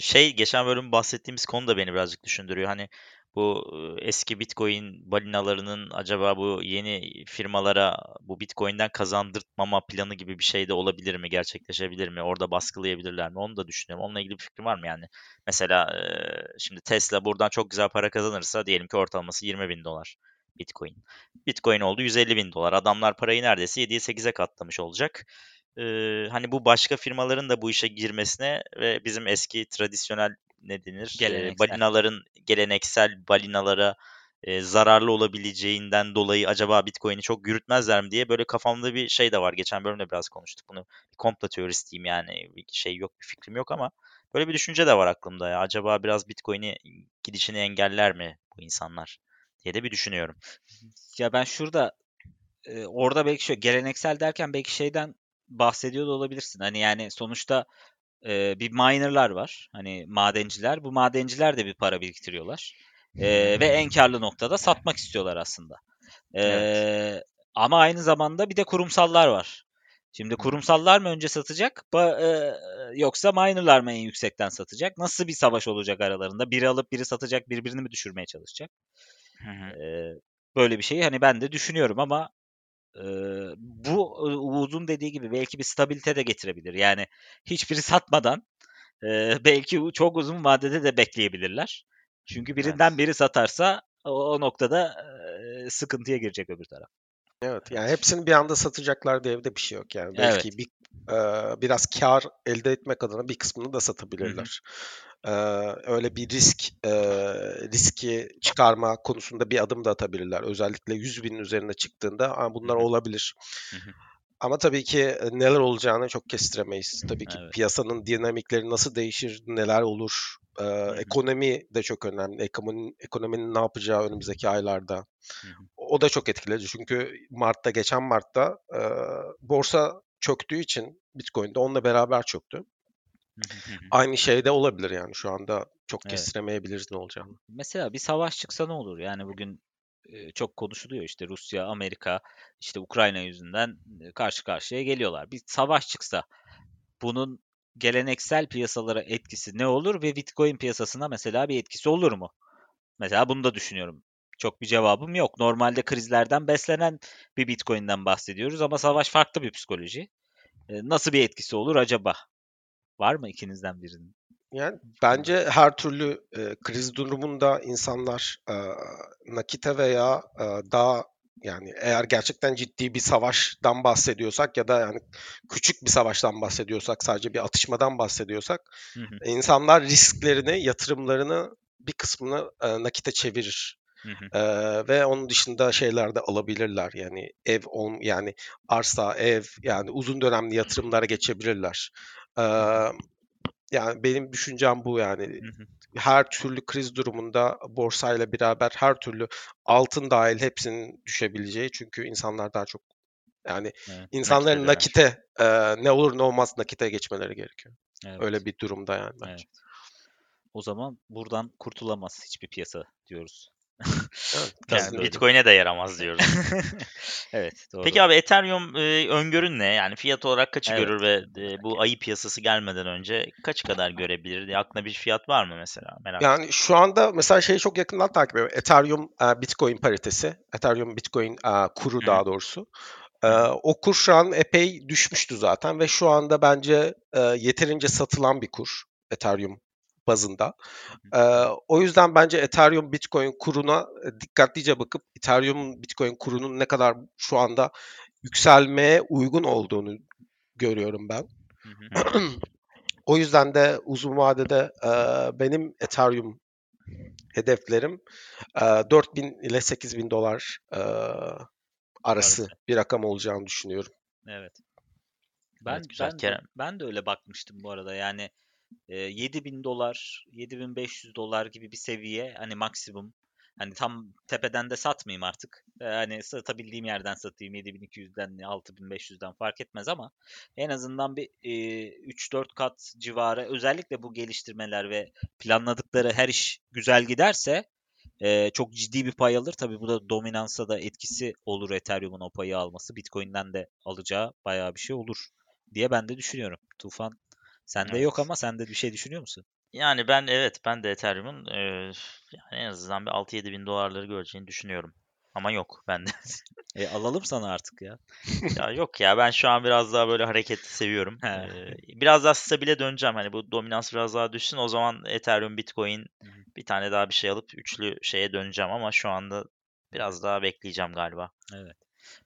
şey geçen bölüm bahsettiğimiz konu da beni birazcık düşündürüyor. Hani bu eski Bitcoin balinalarının acaba bu yeni firmalara bu Bitcoin'den kazandırtmama planı gibi bir şey de olabilir mi? Gerçekleşebilir mi? Orada baskılayabilirler mi? Onu da düşünüyorum. Onunla ilgili bir fikrim var mı yani? Mesela şimdi Tesla buradan çok güzel para kazanırsa diyelim ki ortalaması 20 bin dolar. Bitcoin. Bitcoin oldu 150 bin dolar. Adamlar parayı neredeyse 7'ye 8'e katlamış olacak. Ee, hani bu başka firmaların da bu işe girmesine ve bizim eski tradisyonel ne denir? Geleneksel. Balinaların geleneksel balinalara e, zararlı olabileceğinden dolayı acaba Bitcoin'i çok yürütmezler mi diye böyle kafamda bir şey de var. Geçen bölümde biraz konuştuk bunu. Bir komplo teorisi diyeyim yani bir şey yok bir fikrim yok ama böyle bir düşünce de var aklımda ya. Acaba biraz Bitcoin'i gidişini engeller mi bu insanlar diye de bir düşünüyorum. Ya ben şurada e, orada belki şöyle geleneksel derken belki şeyden bahsediyor da olabilirsin. Hani yani sonuçta e, bir minerlar var. Hani madenciler. Bu madenciler de bir para biriktiriyorlar. E, ve en karlı noktada satmak istiyorlar aslında. E, Evet. Ama aynı zamanda bir de kurumsallar var. Şimdi kurumsallar mı önce satacak ba- e, yoksa minerlar mı en yüksekten satacak? Nasıl bir savaş olacak aralarında? Biri alıp biri satacak, birbirini mi düşürmeye çalışacak? Hı hı. E, böyle bir şeyi hani ben de düşünüyorum ama e, bu Uğuz'un dediği gibi belki bir stabilite de getirebilir. Yani hiçbiri satmadan e, belki çok uzun vadede de bekleyebilirler. Çünkü birinden biri satarsa o, o noktada e, sıkıntıya girecek öbür taraf. Evet yani hepsini bir anda satacaklar diye de bir şey yok yani. Belki Evet. bir e, biraz kar elde etmek adına bir kısmını da satabilirler. E, öyle bir risk e, riski çıkarma konusunda bir adım da atabilirler. Özellikle 100 binin üzerine çıktığında "Aa, bunlar Hı hı. olabilir. Hı hı. Ama tabii ki neler olacağını çok kestiremeyiz. Tabii ki Evet. piyasanın dinamikleri nasıl değişir, neler olur. E, hı. ekonomi de çok önemli. Ekonominin, ekonominin ne yapacağı önümüzdeki aylarda. Hı hı. O da çok etkileyici. Çünkü Mart'ta, geçen Mart'ta e, borsa çöktüğü için Bitcoin de onunla beraber çöktü. Aynı şey de olabilir yani şu anda çok Evet. kestiremeyebiliriz ne olacağını. Mesela bir savaş çıksa ne olur? Yani bugün çok konuşuluyor işte Rusya, Amerika, işte Ukrayna yüzünden karşı karşıya geliyorlar. Bir savaş çıksa bunun geleneksel piyasalara etkisi ne olur ve Bitcoin piyasasına mesela bir etkisi olur mu? Mesela bunu da düşünüyorum. Çok bir cevabım yok. Normalde krizlerden beslenen bir Bitcoin'den bahsediyoruz ama savaş farklı bir psikoloji. E, Nasıl bir etkisi olur acaba? Var mı ikinizden birinin? Yani bence her türlü e, kriz durumunda insanlar e, nakite veya e, daha yani eğer gerçekten ciddi bir savaştan bahsediyorsak ya da yani küçük bir savaştan bahsediyorsak sadece bir atışmadan bahsediyorsak Hı hı, insanlar risklerini, yatırımlarını bir kısmını e, nakite çevirir. Hı hı, Ee, ve onun dışında şeyler de alabilirler. Yani ev ol, yani arsa, ev yani uzun dönemli yatırımlara geçebilirler. Ee, yani benim düşüncem bu yani. hı hı. Her türlü kriz durumunda borsayla beraber her türlü altın dahil hepsinin düşebileceği. Çünkü insanlar daha çok yani Evet, insanların nakite e, ne olur ne olmaz nakite geçmeleri gerekiyor. evet. Öyle bir durumda yani bence. Evet. O zaman buradan kurtulamaz hiçbir piyasa diyoruz. Evet, Yani. Bitcoin'e de yaramaz diyoruz. evet doğru. Peki abi Ethereum e, öngörün ne? Yani fiyat olarak kaçı Evet, görür ve e, bu ayı piyasası gelmeden önce kaçı kadar görebilir diye aklına bir fiyat var mı mesela? Merak ettim. Yani şu anda mesela şeyi çok yakından takip ediyorum. Ethereum e, Bitcoin paritesi. Ethereum Bitcoin e, kuru Hı. daha doğrusu. E, o kur şu an epey düşmüştü zaten ve şu anda bence e, yeterince satılan bir kur Ethereum bazında. E, o yüzden bence Ethereum Bitcoin kuruna e, dikkatlice bakıp Ethereum Bitcoin kurunun ne kadar şu anda yükselmeye uygun olduğunu görüyorum ben. Hı hı. o yüzden de uzun vadede e, benim Ethereum hedeflerim e, 4000 ile 8000 dolar e, arası Arası. bir rakam olacağını düşünüyorum. Evet. Ben Evet, güzel. ben Kerem. ben de öyle bakmıştım bu arada. Yani e, 7000 dolar, 7500 dolar gibi bir seviye hani maksimum. Hani tam tepeden de satmayayım artık. Hani satabildiğim yerden satayım 7200'den 6500'den fark etmez ama en azından bir e, 3-4 kat civarı özellikle bu geliştirmeler ve planladıkları her iş güzel giderse e, çok ciddi bir pay alır. Tabii bu da dominansa da etkisi olur Ethereum'un o payı alması. Bitcoin'den de alacağı bayağı bir şey olur diye ben de düşünüyorum. Tufan sende Evet. yok ama sen de bir şey düşünüyor musun? Yani ben evet ben de Ethereum'un e, yani en azından bir 6-7 bin dolarları göreceğini düşünüyorum. Ama yok bende. E, alalım sana artık ya. ya yok ya ben şu an biraz daha böyle hareketi seviyorum. He. Ee, biraz daha stabile döneceğim. Hani bu dominans biraz daha düşsün. O zaman Ethereum, Bitcoin hı. bir tane daha bir şey alıp üçlü şeye döneceğim ama şu anda biraz daha bekleyeceğim galiba. Evet.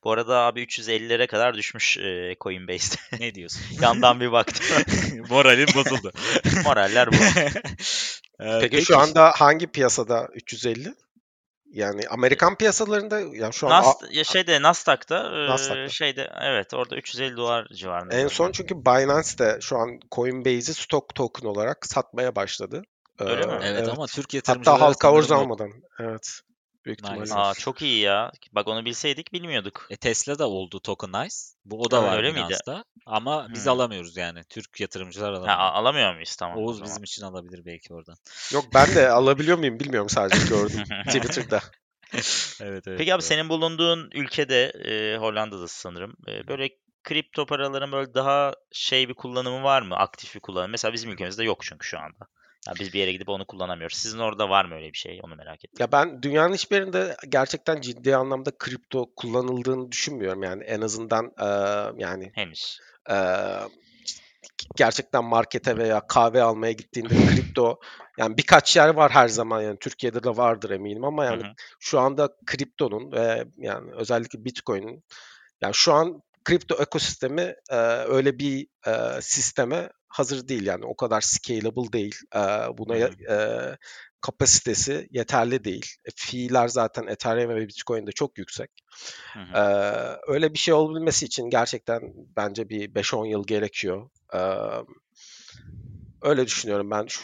Bu arada abi 350'lere kadar düşmüş e, Coinbase'te. Ne diyorsun? Yandan bir baktım. Moralim bozuldu. Moraller bu. Ee, Peki, şu anda hangi piyasada 350? Yani Amerikan piyasalarında ya şu an Nas ya şeyde Nasdaq'ta, eee, Nasdaq'ta. şeyde evet orada 350 dolar civarında. en son çünkü Binance de şu an Coinbase'i stock token olarak satmaya başladı. Öyle mi? Ee, Evet, evet. ama Türk Hatta halka arz almadan. Evet. Büyük ihtimalle. Aa çok iyi ya. Bak onu bilseydik bilmiyorduk. E, Tesla da oldu tokenize. Bu o da Evet. var Öyle miydi? Ama biz Hmm. alamıyoruz yani. Türk yatırımcılar Ha, alamıyor. a- alamıyor muyuz? Tamam Oğuz zaman. bizim için alabilir belki oradan. Yok ben de alabiliyor muyum bilmiyorum sadece gördüm Twitter'da. evet evet. Peki abi doğru. senin bulunduğun ülkede e, Hollanda'da sanırım e, böyle kripto paraların böyle daha şey bir kullanımı var mı? Aktif bir kullanımı. Mesela bizim ülkemizde yok çünkü şu anda. Ya biz bir yere gidip onu kullanamıyoruz. Sizin orada var mı öyle bir şey? Onu merak ettim. Ya ben dünyanın hiçbir yerinde gerçekten ciddi anlamda kripto kullanıldığını düşünmüyorum. Yani en azından e, yani Henüz. e, gerçekten markete veya kahve almaya gittiğinde kripto yani birkaç yer var her zaman yani Türkiye'de de vardır eminim ama Hı yani hı. şu anda kriptonun ve yani özellikle Bitcoin'in yani şu an kripto ekosistemi e, öyle bir e, sisteme hazır değil yani o kadar scalable değil. E, buna e, kapasitesi yeterli değil. E, fiiller zaten Ethereum ve Bitcoin'de çok yüksek. Hı hı. Ee, öyle bir şey olabilmesi için gerçekten bence bir 5-10 yıl gerekiyor. Ee, öyle düşünüyorum ben şu,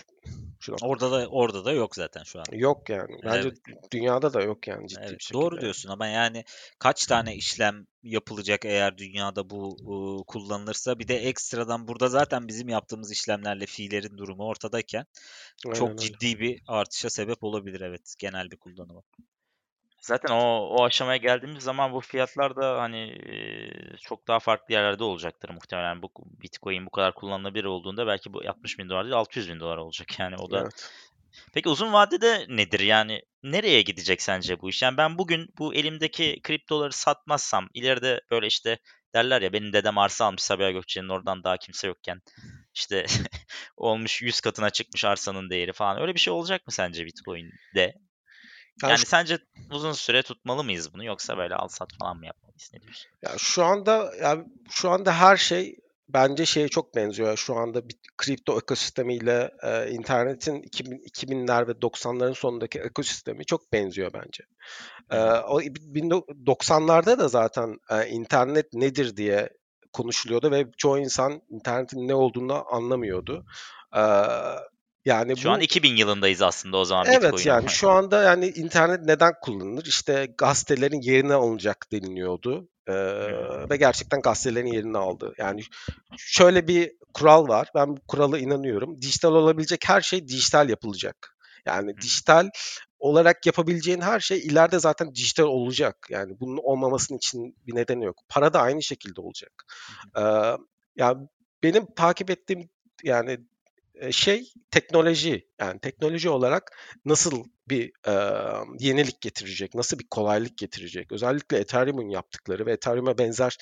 şu noktada. Orada da orada da yok zaten şu an. Yok yani. Bence Evet. dünyada da yok yani ciddi Evet, bir şekilde. doğru diyorsun ama yani kaç tane işlem yapılacak eğer dünyada bu ıı, kullanılırsa bir de ekstradan burada zaten bizim yaptığımız işlemlerle fiillerin durumu ortadayken Aynen çok öyle. ciddi bir artışa sebep olabilir evet genel bir kullanıma. Zaten o o aşamaya geldiğimiz zaman bu fiyatlar da hani e, çok daha farklı yerlerde olacaktır muhtemelen. Bu Bitcoin bu kadar kullanılabilir olduğunda belki bu 60 bin dolar değil 600 bin dolar olacak yani o da. Evet. Peki uzun vadede nedir yani nereye gidecek sence bu iş? Yani ben bugün bu elimdeki kriptoları satmazsam ileride böyle işte derler ya benim dedem arsa almış Sabiha Gökçen'in oradan daha kimse yokken işte olmuş 100 katına çıkmış arsanın değeri falan öyle bir şey olacak mı sence Bitcoin'de? Yani Yani şu, sence uzun süre tutmalı mıyız bunu yoksa böyle al sat falan mı yapmalıyız? Ne diyorsun? ya şu anda yani şu anda her şey bence şeye çok benziyor. Şu anda bir kripto ekosistemiyle e, internetin 2000, 2000'ler ve 90'ların sonundaki ekosistemi çok benziyor bence. Hı. o 90'larda da zaten e, internet nedir diye konuşuluyordu ve çoğu insan internetin ne olduğunu anlamıyordu. Ee, yani Şu an bu 2000 yılındayız aslında o zaman evet yani şu anda yani internet neden kullanılır? İşte gazetelerin yerine alınacak deniliyordu. Ee, Hı. ve gerçekten gazetelerin yerini aldı. Yani şöyle bir kural var. Ben bu kurala inanıyorum. Dijital olabilecek her şey dijital yapılacak. Yani Hı. dijital olarak yapabileceğin her şey ileride zaten dijital olacak. Yani bunun olmamasının için bir nedeni yok. Para da aynı şekilde olacak. Ee, yani benim takip ettiğim yani şey teknoloji. Yani teknoloji olarak nasıl bir e, yenilik getirecek, nasıl bir kolaylık getirecek. Özellikle Ethereum'un yaptıkları ve Ethereum'a benzer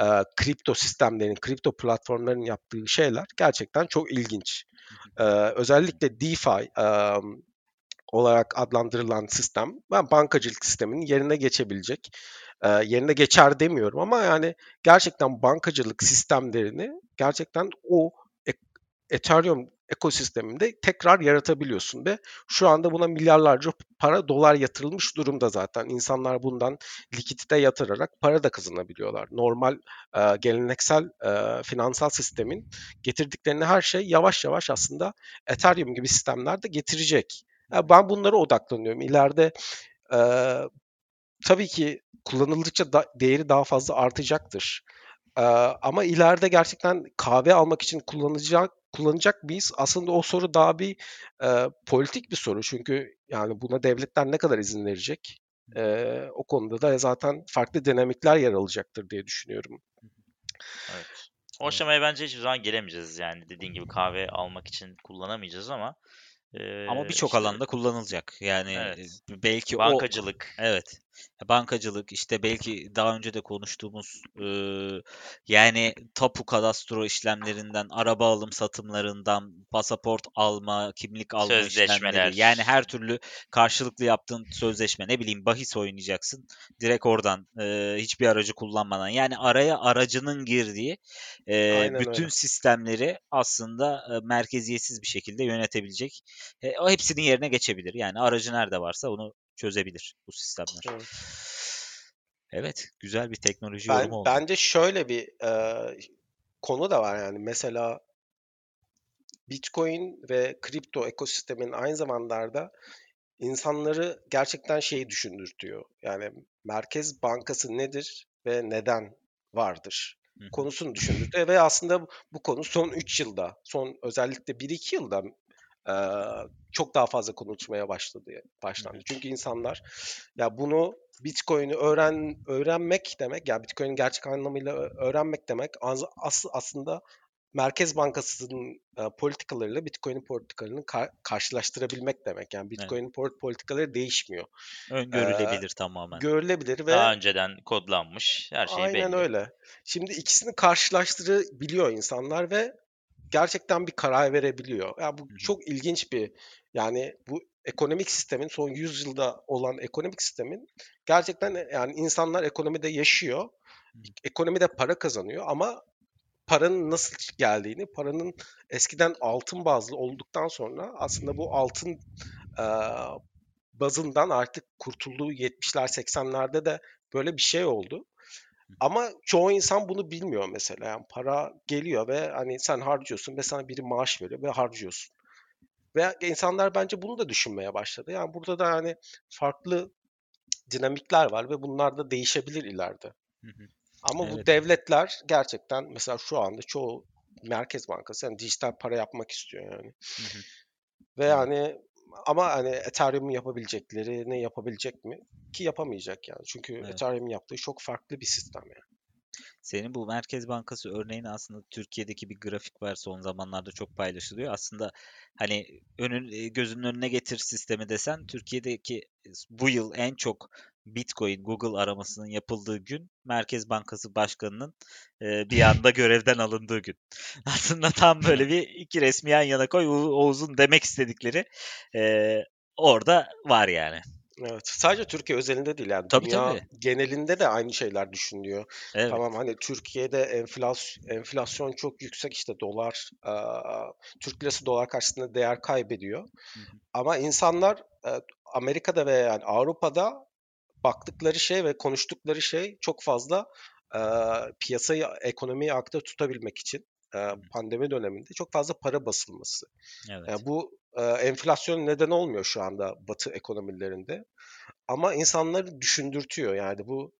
e, kripto sistemlerin, kripto platformların yaptığı şeyler gerçekten çok ilginç. Ee, özellikle DeFi e, olarak adlandırılan sistem ben bankacılık sisteminin yerine geçebilecek. E, yerine geçer demiyorum ama yani gerçekten bankacılık sistemlerini gerçekten o e- Ethereum ekosisteminde tekrar yaratabiliyorsun ve şu anda buna milyarlarca para dolar yatırılmış durumda zaten. İnsanlar bundan likidite yatırarak para da kazanabiliyorlar. Normal e, geleneksel e, finansal sistemin getirdiklerini her şey yavaş yavaş aslında Ethereum gibi sistemler de getirecek. Ya ben bunlara odaklanıyorum. İleride e, tabii ki kullanıldıkça da, değeri daha fazla artacaktır. E, ama ileride gerçekten kahve almak için kullanacak kullanacak mıyız? Aslında o soru daha bir e, politik bir soru. Çünkü yani buna devletler ne kadar izin verecek? E, o konuda da zaten farklı dinamikler yer alacaktır diye düşünüyorum. Evet. O aşamaya bence hiçbir zaman gelemeyeceğiz yani dediğin gibi kahve almak için kullanamayacağız ama Ama e, birçok işte alanda kullanılacak. Yani evet belki o bankacılık evet bankacılık işte belki daha önce de konuştuğumuz e, yani tapu kadastro işlemlerinden araba alım satımlarından pasaport alma kimlik alma işlemleri yani her türlü karşılıklı yaptığın sözleşme ne bileyim bahis oynayacaksın direkt oradan e, hiçbir aracı kullanmadan. Yani araya aracının girdiği e, Aynen bütün öyle. sistemleri aslında e, merkeziyetsiz bir şekilde yönetebilecek e, o hepsinin yerine geçebilir. Yani aracı nerede varsa onu çözebilir bu sistemler. Evet. Evet, güzel bir teknoloji Ben, yorumu oldu. bence şöyle bir e, konu da var yani mesela Bitcoin ve kripto ekosistemin aynı zamanlarda insanları gerçekten şeyi düşündürtüyor. Yani Merkez Bankası nedir ve neden vardır konusunu düşündürtüyor ve aslında bu konu son 3 yılda, son özellikle 1-2 yılda e, çok daha fazla konuşmaya başladı başlandı. Çünkü insanlar ya bunu Bitcoin'i öğren öğrenmek demek ya Bitcoin'in gerçek anlamıyla öğrenmek demek az, as- aslında Merkez Bankası'nın e, politikalarıyla Bitcoin'in politikalarını ka- karşılaştırabilmek demek. Yani Bitcoin'in pol- politikaları değişmiyor. Öngörülebilir tamamen. Görülebilir ve Daha önceden kodlanmış. Her şey aynen belli. öyle. Şimdi ikisini karşılaştırabiliyor insanlar ve gerçekten bir karar verebiliyor. Ya bu Hı hı. çok ilginç bir yani bu ekonomik sistemin son 100 yılda olan ekonomik sistemin gerçekten e, yani insanlar ekonomide yaşıyor. Ekonomide para kazanıyor ama paranın nasıl geldiğini, paranın eskiden altın bazlı olduktan sonra aslında bu altın e, bazından artık kurtulduğu 70'ler 80'lerde de böyle bir şey oldu. Ama çoğu insan bunu bilmiyor mesela. Yani para geliyor ve hani sen harcıyorsun ve sana biri maaş veriyor ve harcıyorsun. Ve insanlar bence bunu da düşünmeye başladı. Yani burada da hani farklı dinamikler var ve bunlar da değişebilir ileride. Hı hı. Ama bu Evet. devletler gerçekten mesela şu anda çoğu Merkez Bankası yani dijital para yapmak istiyor yani. Hı hı. Ve yani ama hani Ethereum'u yapabilecekleri ne yapabilecek mi? Ki yapamayacak yani. Çünkü Evet. Ethereum'un yaptığı çok farklı bir sistem yani. Senin bu Merkez Bankası örneğini aslında Türkiye'deki bir grafik var son zamanlarda çok paylaşılıyor. Aslında hani önün e, gözünün önüne getir sistemi desen Türkiye'deki e, bu yıl en çok Bitcoin Google aramasının yapıldığı gün Merkez Bankası Başkanı'nın e, bir anda görevden alındığı gün. Aslında tam böyle bir iki resmi yan yana koy Oğuz'un demek istedikleri e, orada var yani. Evet. Sadece Türkiye özelinde değil yani Tabii, dünya tabii. genelinde de aynı şeyler düşünülüyor. Evet. Tamam hani Türkiye'de enflasyon enflasyon çok yüksek işte dolar eee, Türk lirası dolar karşısında değer kaybediyor. Hı hı. Ama insanlar e, Amerika'da ve yani Avrupa'da baktıkları şey ve konuştukları şey çok fazla e, piyasayı, ekonomiyi akta tutabilmek için e, pandemi döneminde çok fazla para basılması. Evet. Yani bu e, enflasyon neden olmuyor şu anda Batı ekonomilerinde. Ama insanları düşündürtüyor yani bu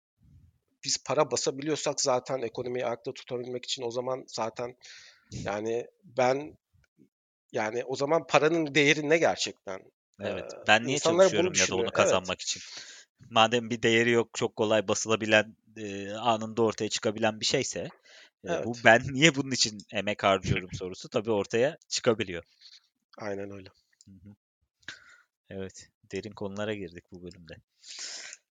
biz para basabiliyorsak zaten ekonomiyi ayakta tutabilmek için o zaman zaten yani ben yani o zaman paranın değeri ne gerçekten? Evet. Ben niye insanlar bunu çalışıyorum ya da onu Evet. kazanmak için? Madem bir değeri yok, çok kolay basılabilen, e, anında ortaya çıkabilen bir şeyse, e, bu Evet. ben niye bunun için emek harcıyorum sorusu tabii ortaya çıkabiliyor. Aynen öyle. Hı hı. Evet, derin konulara girdik bu bölümde.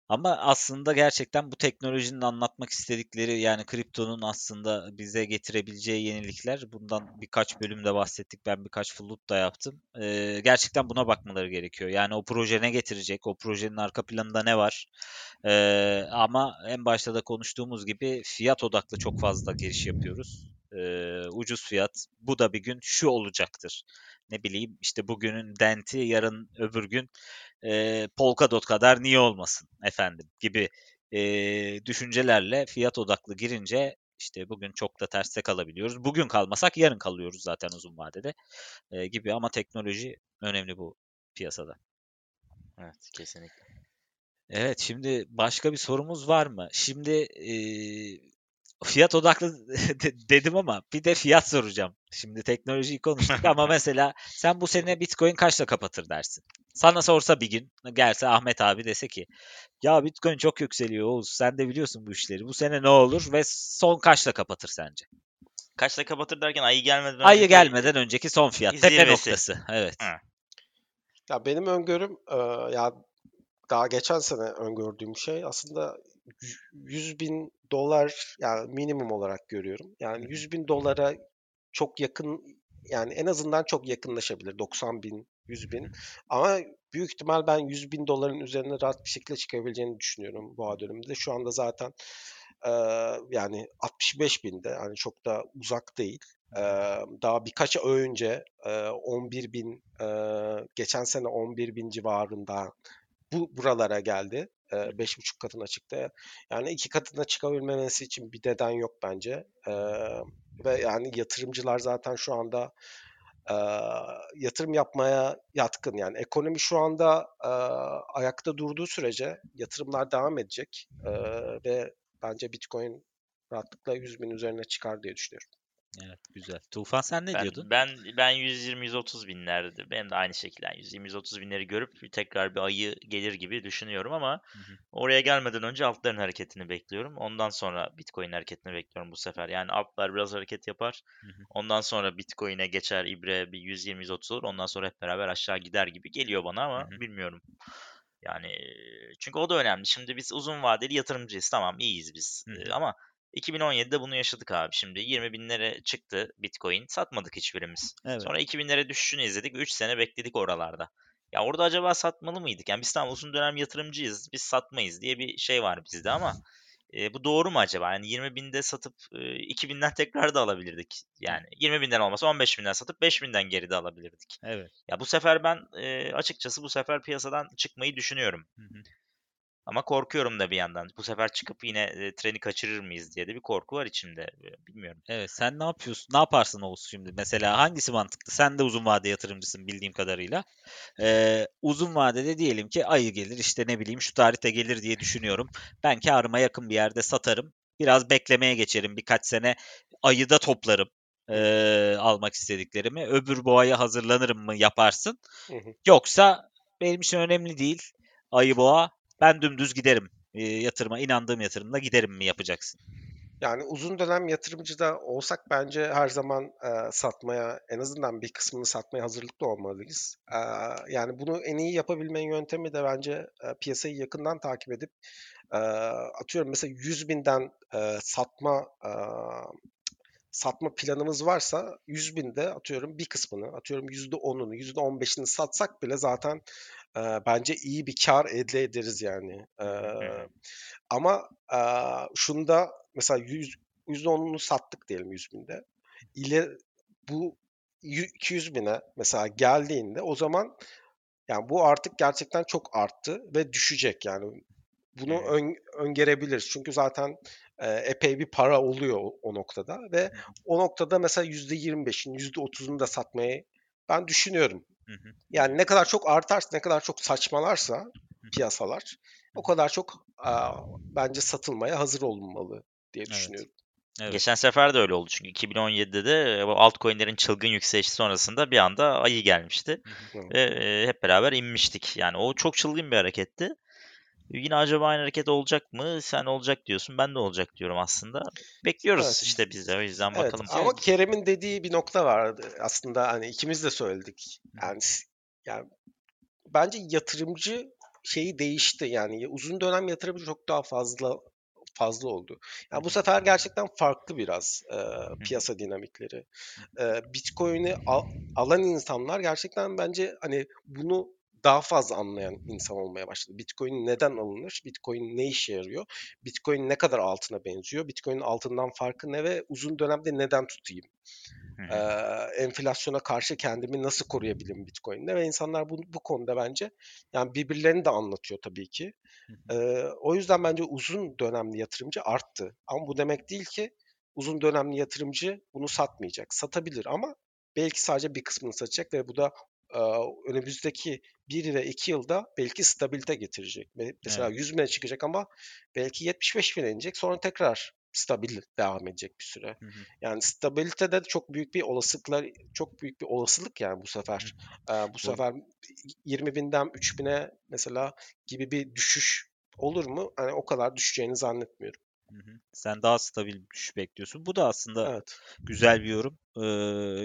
Ama aslında gerçekten bu teknolojinin anlatmak istedikleri yani kriptonun aslında bize getirebileceği yenilikler bundan birkaç bölümde bahsettik. Ben birkaç flood da yaptım. Ee, gerçekten buna bakmaları gerekiyor. Yani o proje ne getirecek? O projenin arka planında ne var? Ee, ama en başta da konuştuğumuz gibi fiyat odaklı çok fazla giriş yapıyoruz. Ee, ucuz fiyat. Bu da bir gün şu olacaktır. Ne bileyim işte bugünün denti yarın öbür gün e, Polkadot kadar niye olmasın efendim gibi e, düşüncelerle fiyat odaklı girince işte bugün çok da terste kalabiliyoruz. Bugün kalmasak yarın kalıyoruz zaten uzun vadede e, gibi ama teknoloji önemli bu piyasada. Evet kesinlikle. Evet şimdi başka bir sorumuz var mı? Şimdi e, fiyat odaklı de- dedim ama bir de fiyat soracağım. Şimdi teknolojiyi konuştuk ama mesela sen bu sene Bitcoin kaçla kapatır dersin? Sana sorsa bir gün gelse Ahmet abi dese ki ya Bitcoin çok yükseliyor Oğuz sen de biliyorsun bu işleri. Bu sene ne olur ve son kaçla kapatır sence? Kaçta kapatır derken ayı gelmeden Ayı önceki- gelmeden önceki son fiyat. Tepe noktası. Evet. Ha. Ya benim öngörüm e, ya daha geçen sene öngördüğüm şey aslında 100 bin dolar yani minimum olarak görüyorum. Yani 100 bin dolara çok yakın yani en azından çok yakınlaşabilir. 90 bin, 100 bin. Ama büyük ihtimal ben 100 bin doların üzerine rahat bir şekilde çıkabileceğini düşünüyorum bu dönemde. Şu anda zaten e, yani 65 binde yani çok da uzak değil. E, daha birkaç ay önce e, 11 bin e, geçen sene 11 bin civarında bu buralara geldi. Beş buçuk katına çıktı. Yani iki katına çıkabilmemesi için bir neden yok bence. Ve yani yatırımcılar zaten şu anda e, yatırım yapmaya yatkın. Yani ekonomi şu anda e, ayakta durduğu sürece yatırımlar devam edecek e, ve bence Bitcoin rahatlıkla 100 bin üzerine çıkar diye düşünüyorum. Evet güzel. Tufan sen ne ben, diyordun? Ben ben 120-130 binlerdi. Ben de aynı şekilde yani 120-130 binleri görüp tekrar bir ayı gelir gibi düşünüyorum ama Hı hı. oraya gelmeden önce altların hareketini bekliyorum. Ondan sonra Bitcoin hareketini bekliyorum bu sefer. Yani altlar biraz hareket yapar. Hı hı. Ondan sonra Bitcoin'e geçer ibre bir 120-130 olur. Ondan sonra hep beraber aşağı gider gibi geliyor bana ama Hı hı. bilmiyorum. Yani çünkü o da önemli. Şimdi biz uzun vadeli yatırımcıyız. Tamam iyiyiz biz. Hı hı. Ee, Ama 2017'de bunu yaşadık abi. Şimdi 20 binlere çıktı Bitcoin. Satmadık hiçbirimiz. Evet. Sonra 2000'lere düşüşünü izledik. 3 sene bekledik oralarda. Ya orada acaba satmalı mıydık? Yani biz tam uzun dönem yatırımcıyız. Biz satmayız diye bir şey var bizde ama e, bu doğru mu acaba? Yani 20 binde satıp e, 2000'den tekrar da alabilirdik. Yani 20 binden olmasa 15 binden satıp 5 binden geri de alabilirdik. Evet. Ya bu sefer ben e, açıkçası bu sefer piyasadan çıkmayı düşünüyorum. Hı hı. Ama korkuyorum da bir yandan. Bu sefer çıkıp yine e, treni kaçırır mıyız diye de bir korku var içimde. E, Bilmiyorum. Evet sen ne yapıyorsun? Ne yaparsın Oğuz şimdi? Mesela hangisi mantıklı? Sen de uzun vade yatırımcısın bildiğim kadarıyla. Ee, uzun vadede diyelim ki ayı gelir işte ne bileyim şu tarihte gelir diye düşünüyorum. Ben karıma yakın bir yerde satarım. Biraz beklemeye geçerim. Birkaç sene ayı da toplarım. ee, almak istediklerimi. Öbür boğaya hazırlanırım mı yaparsın? Hı hı. Yoksa benim için önemli değil. Ayı boğa ben dümdüz giderim. Ee, yatırıma inandığım yatırımla giderim mi yapacaksın? Yani uzun dönem yatırımcı da olsak bence her zaman e, satmaya, en azından bir kısmını satmaya hazırlıklı olmalıyız. E, yani bunu en iyi yapabilmenin yöntemi de bence e, piyasayı yakından takip edip e, atıyorum mesela 100 binden e, satma e, satma planımız varsa 100 binde atıyorum bir kısmını, atıyorum %10'unu, %15'ini satsak bile zaten e, bence iyi bir kar elde ederiz yani. E, ama e, şunda mesela 100, %10'unu sattık diyelim 100 binde. İle bu yü- 200 bine mesela geldiğinde o zaman yani bu artık gerçekten çok arttı ve düşecek yani. Bunu Evet. ön, öngörebiliriz. Çünkü zaten e, epey bir para oluyor o, o noktada ve o noktada mesela %25'in, %30'unu da satmayı ben düşünüyorum. Yani ne kadar çok artarsa, ne kadar çok saçmalarsa piyasalar o kadar çok aa, bence satılmaya hazır olunmalı diye Evet. düşünüyorum. Evet. Geçen sefer de öyle oldu çünkü 2017'de de bu altcoin'lerin çılgın yükselişi sonrasında bir anda ayı gelmişti Hı hı. ve e, hep beraber inmiştik. Yani o çok çılgın bir hareketti. Yine acaba aynı hareket olacak mı? Sen olacak diyorsun. Ben de olacak diyorum aslında. Bekliyoruz Evet. işte biz de o yüzden Evet bakalım. ama Kerem'in dediği bir nokta vardı. Aslında hani ikimiz de söyledik. Yani yani bence yatırımcı şeyi değişti. Yani uzun dönem yatırımcı çok daha fazla fazla oldu. Yani bu sefer gerçekten farklı biraz e, piyasa dinamikleri. E, Bitcoin'i al- alan insanlar gerçekten bence hani bunu daha fazla anlayan insan olmaya başladı. Bitcoin neden alınır? Bitcoin ne işe yarıyor? Bitcoin ne kadar altına benziyor? Bitcoin'in altından farkı ne ve uzun dönemde neden tutayım? Ee, enflasyona karşı kendimi nasıl koruyabilirim Bitcoin'de ve insanlar bu, bu konuda bence yani birbirlerini de anlatıyor tabii ki. Ee, o yüzden bence uzun dönemli yatırımcı arttı. Ama bu demek değil ki uzun dönemli yatırımcı bunu satmayacak. Satabilir ama belki sadece bir kısmını satacak ve bu da önümüzdeki bir ve iki yılda belki stabilite getirecek. Me- Mesela Evet. 100 bine çıkacak ama belki 75 bine inecek sonra tekrar stabil devam edecek bir süre. Hı hı. Yani stabilitede de çok büyük bir olasılıklar, çok büyük bir olasılık yani bu sefer. Ee, bu sefer 20 binden 3 bine mesela gibi bir düşüş olur mu? Hani o kadar düşeceğini zannetmiyorum. Hı hı. Sen daha stabil düşüş bekliyorsun. Bu da aslında Evet. güzel bir yorum. Ee,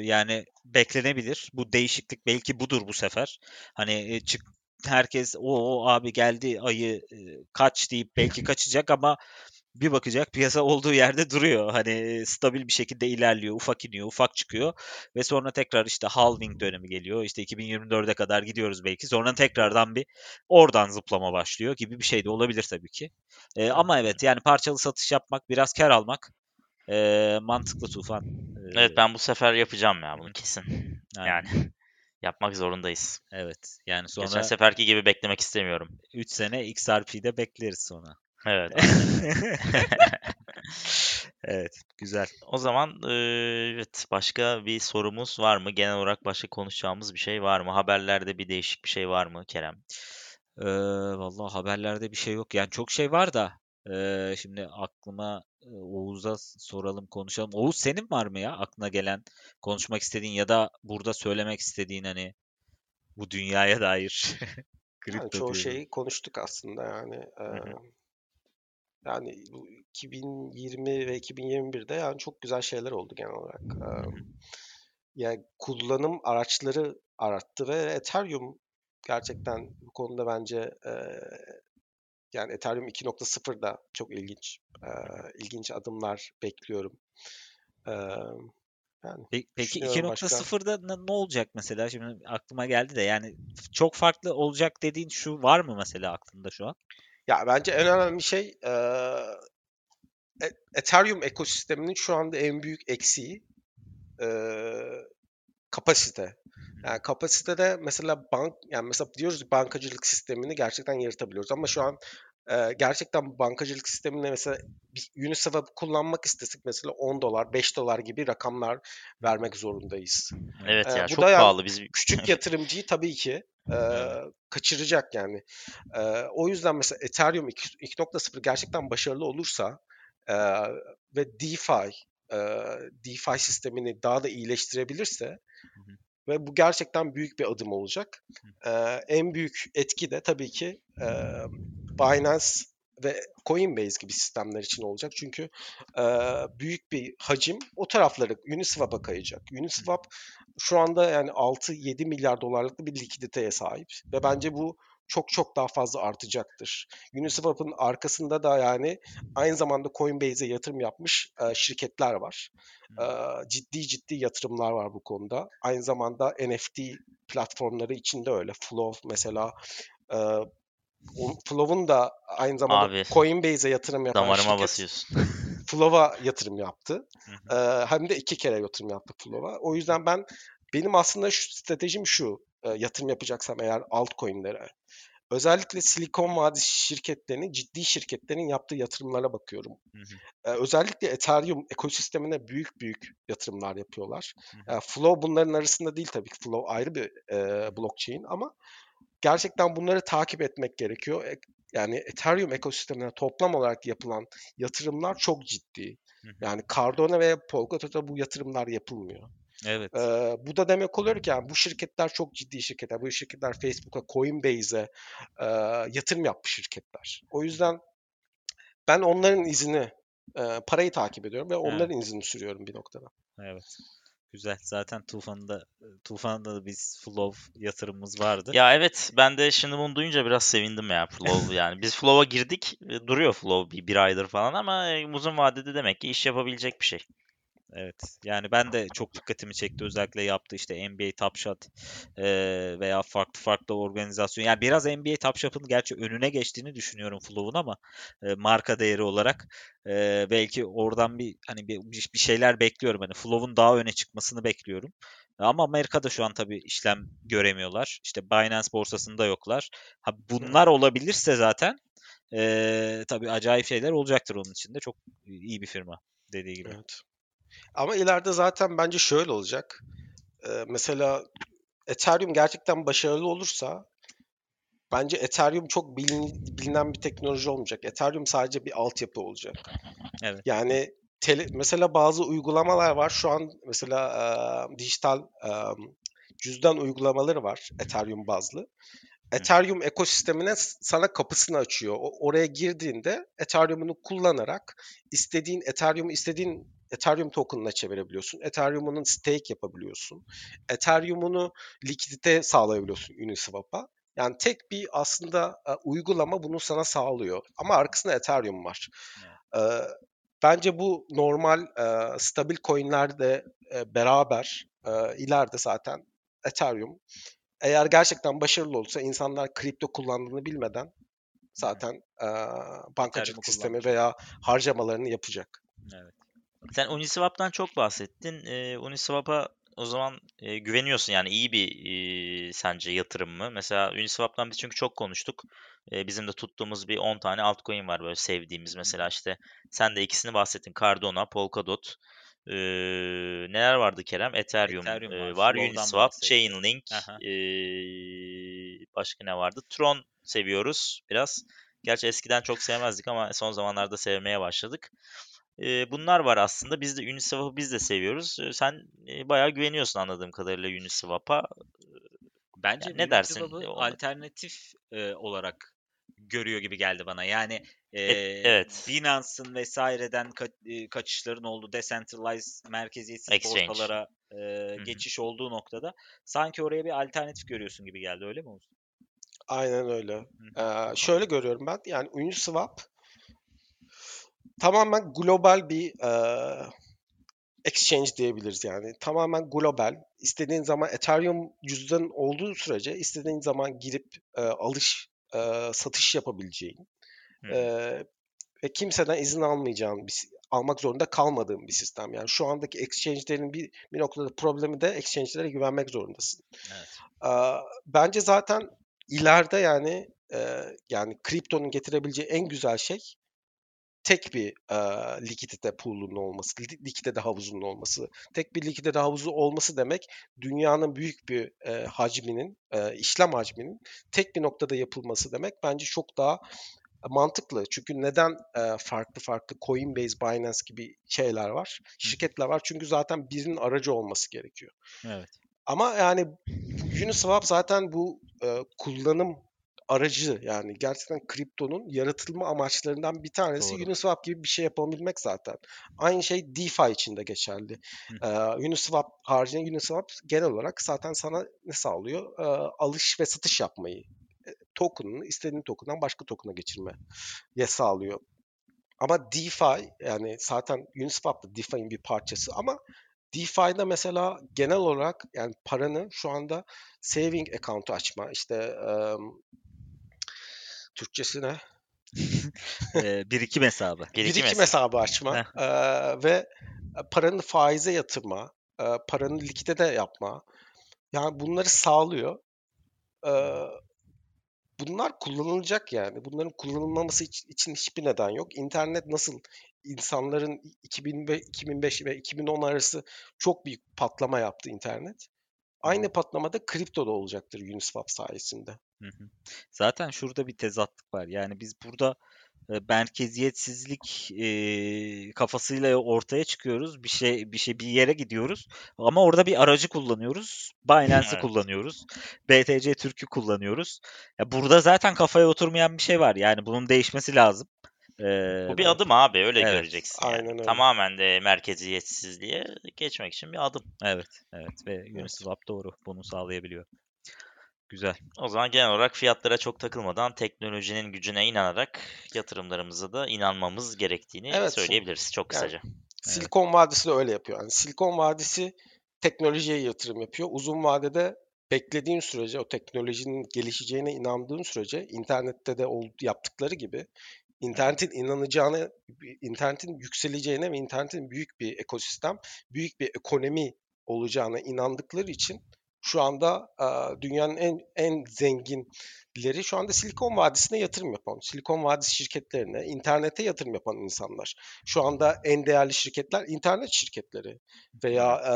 yani beklenebilir. Bu değişiklik belki budur bu sefer. Hani e, çık herkes o, abi geldi ayı kaç deyip belki kaçacak ama bir bakacak piyasa olduğu yerde duruyor. Hani e, stabil bir şekilde ilerliyor. Ufak iniyor, ufak çıkıyor ve sonra tekrar işte halving dönemi geliyor. İşte 2024'e kadar gidiyoruz belki. Sonra tekrardan bir oradan zıplama başlıyor gibi bir şey de olabilir tabii ki. Ee, ama evet yani parçalı satış yapmak, biraz kar almak e, mantıklı Tufan. Ee, Evet ben bu sefer yapacağım ya bunu kesin. aynen. Yani Yapmak zorundayız. Evet. Yani Geçen sonra seferki gibi beklemek istemiyorum. 3 sene XRP'de bekleriz sonra. Evet. Evet. Güzel. O zaman eee, evet başka bir sorumuz var mı? Genel olarak başka konuşacağımız bir şey var mı? Haberlerde bir değişik bir şey var mı Kerem? Ee, vallahi haberlerde bir şey yok. Yani çok şey var da ee, şimdi aklıma e, Oğuz'a s- soralım, konuşalım. Oğuz senin var mı ya aklına gelen konuşmak istediğin ya da burada söylemek istediğin hani bu dünyaya dair Yani kripto çoğu şeyi konuştuk aslında yani. Hı hı. eee, yani bu 2020 ve 2021'de yani çok güzel şeyler oldu genel olarak. Yani kullanım araçları arttı ve Ethereum gerçekten bu konuda bence yani Ethereum 2.0 da çok ilginç. İlginç adımlar bekliyorum. Yani Pe- Peki başka. 2.0'da ne ne olacak mesela? Şimdi aklıma geldi de yani çok farklı olacak dediğin şu var mı mesela aklında şu an? Ya bence en önemli şey E- Ethereum ekosisteminin şu anda en büyük eksiği eee, kapasite. Yani kapasitede mesela bank yani mesela diyoruz bankacılık sistemini gerçekten yaratabiliyoruz ama şu an e, gerçekten bankacılık sisteminde mesela bir Uniswap kullanmak istesek mesela 10 dolar, 5 dolar gibi rakamlar vermek zorundayız. Evet E, ya bu çok da yani pahalı. Biz küçük yatırımcıyı tabii ki e, kaçıracak yani. E, o yüzden mesela Ethereum 2 2.0 gerçekten başarılı olursa e, ve DeFi e, DeFi sistemini daha da iyileştirebilirse ve bu gerçekten büyük bir adım olacak. Hı. E, en büyük etki de tabii ki e, Binance ve Coinbase gibi sistemler için olacak. Çünkü e, büyük bir hacim o tarafları Uniswap'a kayacak. Uniswap şu anda yani 6-7 milyar dolarlık bir likiditeye sahip ve bence bu çok çok daha fazla artacaktır. Uniswap'ın arkasında da yani aynı zamanda Coinbase'e yatırım yapmış e, şirketler var. E, ciddi ciddi yatırımlar var bu konuda. Aynı zamanda NFT platformları içinde öyle. Flow mesela e, Flow'un da aynı zamanda Abi Coinbase'e yatırım yapan damarıma şirket basıyorsun. Flow'a yatırım yaptı. Ee, hem de iki kere yatırım yaptı Flow'a. O yüzden ben benim aslında şu stratejim şu. e, yatırım yapacaksam eğer altcoin'lere. Özellikle Silikon Vadisi şirketlerinin, ciddi şirketlerin yaptığı yatırımlara bakıyorum. Hı hı. Ee, özellikle Ethereum ekosistemine büyük büyük yatırımlar yapıyorlar. Hı hı. Ee, Flow bunların arasında değil tabii ki. Flow ayrı bir e, blockchain ama gerçekten bunları takip etmek gerekiyor. E- Yani Ethereum ekosistemine toplam olarak yapılan yatırımlar çok ciddi. Yani Cardano ve Polkadot'a bu yatırımlar yapılmıyor. Evet. Ee, bu da demek oluyor ki yani bu şirketler çok ciddi şirketler. Bu şirketler Facebook'a, Coinbase'e e, yatırım yapmış şirketler. O yüzden ben onların izini, e, parayı takip ediyorum ve onların izini sürüyorum bir noktada. Evet. Güzel. Zaten Tufan'da Tufan'da da biz Flow yatırımımız vardı. Ya evet ben de şimdi bunu duyunca biraz sevindim ya Flow yani. Biz Flow'a girdik. e, Duruyor Flow bir, bir aydır falan ama e, uzun vadede demek ki iş yapabilecek bir şey. Evet. Yani ben de çok dikkatimi çekti. Özellikle yaptığı işte NBA Top Shot eee, veya farklı farklı organizasyon. Yani biraz NBA Top Shot'ın gerçi önüne geçtiğini düşünüyorum Flow'un ama e, marka değeri olarak e, belki oradan bir hani bir, bir şeyler bekliyorum. Hani Flow'un daha öne çıkmasını bekliyorum. Ama Amerika'da şu an tabii işlem göremiyorlar. İşte Binance borsasında yoklar. Ha, bunlar olabilirse zaten e, tabii acayip şeyler olacaktır onun için de. Çok iyi bir firma dediği gibi. Evet. Ama ileride zaten bence şöyle olacak. Ee, mesela Ethereum gerçekten başarılı olursa bence Ethereum çok bilin- bilinen bir teknoloji olmayacak. Ethereum sadece bir altyapı olacak. Evet. Yani tele- mesela bazı uygulamalar var. Şu an mesela e, dijital e, cüzdan uygulamaları var Ethereum bazlı. Ethereum ekosistemine sana kapısını açıyor. O- oraya girdiğinde Ethereum'unu kullanarak istediğin Ethereum'u istediğin Ethereum token'ına çevirebiliyorsun. Ethereum'unu stake yapabiliyorsun. Ethereum'unu likidite sağlayabiliyorsun Uniswap'a. Yani tek bir aslında e, uygulama bunu sana sağlıyor. Ama arkasında Ethereum var. E, bence bu normal e, stabil coin'lerde e, beraber e, ileride zaten Ethereum eğer gerçekten başarılı olursa insanlar kripto kullandığını bilmeden zaten e, bankacılık sistemi veya harcamalarını yapacak. Evet. Sen Uniswap'tan çok bahsettin. Ee, Uniswap'a o zaman e, güveniyorsun yani iyi bir e, sence yatırım mı? Mesela Uniswap'tan biz çünkü çok konuştuk. E, bizim de tuttuğumuz bir 10 tane altcoin var böyle sevdiğimiz. Mesela işte sen de ikisini bahsettin. Cardano, Polkadot. E, neler vardı Kerem? Ethereum, Ethereum e, var, var, Uniswap. Chainlink. Aha. e, başka ne vardı? Tron seviyoruz biraz. Gerçi eskiden çok sevmezdik ama son zamanlarda sevmeye başladık. E, bunlar var aslında. Biz de Uniswap'ı biz de seviyoruz. E, sen e, bayağı güveniyorsun anladığım kadarıyla Uniswap'a. Bence Yani ne dersin? Alternatif e, olarak görüyor gibi geldi bana. Yani e, evet. Binance'ın vesaireden ka- kaçışların olduğu decentralized merkeziyetsiz Exchange. borsalara e, hı. geçiş olduğu noktada sanki oraya bir alternatif görüyorsun gibi geldi öyle mi Oğuz? Aynen öyle. Ee, şöyle görüyorum ben. Yani Uniswap tamamen global bir e, exchange diyebiliriz yani. Tamamen global. İstediğin zaman Ethereum cüzdanın olduğu sürece istediğin zaman girip e, alış e, satış yapabileceğin e, ve kimseden izin almayacağın bir almak zorunda kalmadığın bir sistem. Yani şu andaki exchange'lerin bir, bir noktada problemi de exchange'lere güvenmek zorundasın. Evet. Aa, bence zaten ileride yani e, yani kriptonun getirebileceği en güzel şey tek bir e, likidite pool'unun olması, li- likidite havuzunun olması. Tek bir likidite havuzu olması demek dünyanın büyük bir e, hacminin, e, işlem hacminin tek bir noktada yapılması demek. Bence çok daha mantıklı. Çünkü neden e, farklı farklı Coinbase, Binance gibi şeyler var, şirketler var? Çünkü zaten birinin aracı olması gerekiyor. Evet. Ama yani Uniswap zaten bu e, kullanım aracı yani gerçekten kriptonun yaratılma amaçlarından bir tanesi Doğru. Uniswap gibi bir şey yapabilmek zaten. Aynı şey DeFi için de geçerli. Hı. E, Uniswap haricinde Uniswap genel olarak zaten sana ne sağlıyor? E, alış ve satış yapmayı. E, token'ını istediğin token'dan başka token'a geçirmeye sağlıyor. Ama DeFi yani zaten Uniswap da DeFi'nin bir parçası ama DeFi'de mesela genel olarak yani paranı şu anda saving account'u açma işte em, Türkçesi ne? E, birikim hesabı. Birikim Birikim hesabı. açma eee, ve paranı faize yatırma, eee, paranı likidite yapma. Yani bunları sağlıyor. Eee, bunlar kullanılacak yani. Bunların kullanılmaması iç- için hiçbir neden yok. İnternet nasıl insanların 2005, 2005 ve 2010 arası çok büyük patlama yaptı internet. Aynı patlamada kripto da olacaktır Uniswap sayesinde. Hı hı. Zaten şurada bir tezatlık var. Yani biz burada e, merkeziyetsizlik e, kafasıyla ortaya çıkıyoruz. Bir şey bir şey bir yere gidiyoruz. Ama orada bir aracı kullanıyoruz. Binance'ı Evet. kullanıyoruz. BTC Türk'ü kullanıyoruz. Ya burada zaten kafaya oturmayan bir şey var. Yani bunun değişmesi lazım. E, Bu bir adım abi öyle Evet. göreceksin yani. Aynen öyle. Tamamen de merkeziyetsizliğe geçmek için bir adım. Evet, evet ve Uniswap doğru bunu sağlayabiliyor. Güzel. O zaman genel olarak fiyatlara çok takılmadan teknolojinin gücüne inanarak yatırımlarımıza da inanmamız gerektiğini Evet. söyleyebiliriz çok Yani- kısaca. Silikon Vadisi de öyle yapıyor. Yani Silikon Vadisi teknolojiye yatırım yapıyor. Uzun vadede beklediğin sürece o teknolojinin gelişeceğine inandığın sürece internette de yaptıkları gibi internetin inanacağına, internetin yükseleceğine ve internetin büyük bir ekosistem, büyük bir ekonomi olacağına inandıkları için şu anda dünyanın en en zenginleri şu anda Silikon Vadisi'ne yatırım yapan, Silikon Vadisi şirketlerine, internete yatırım yapan insanlar. Şu anda en değerli şirketler internet şirketleri veya e,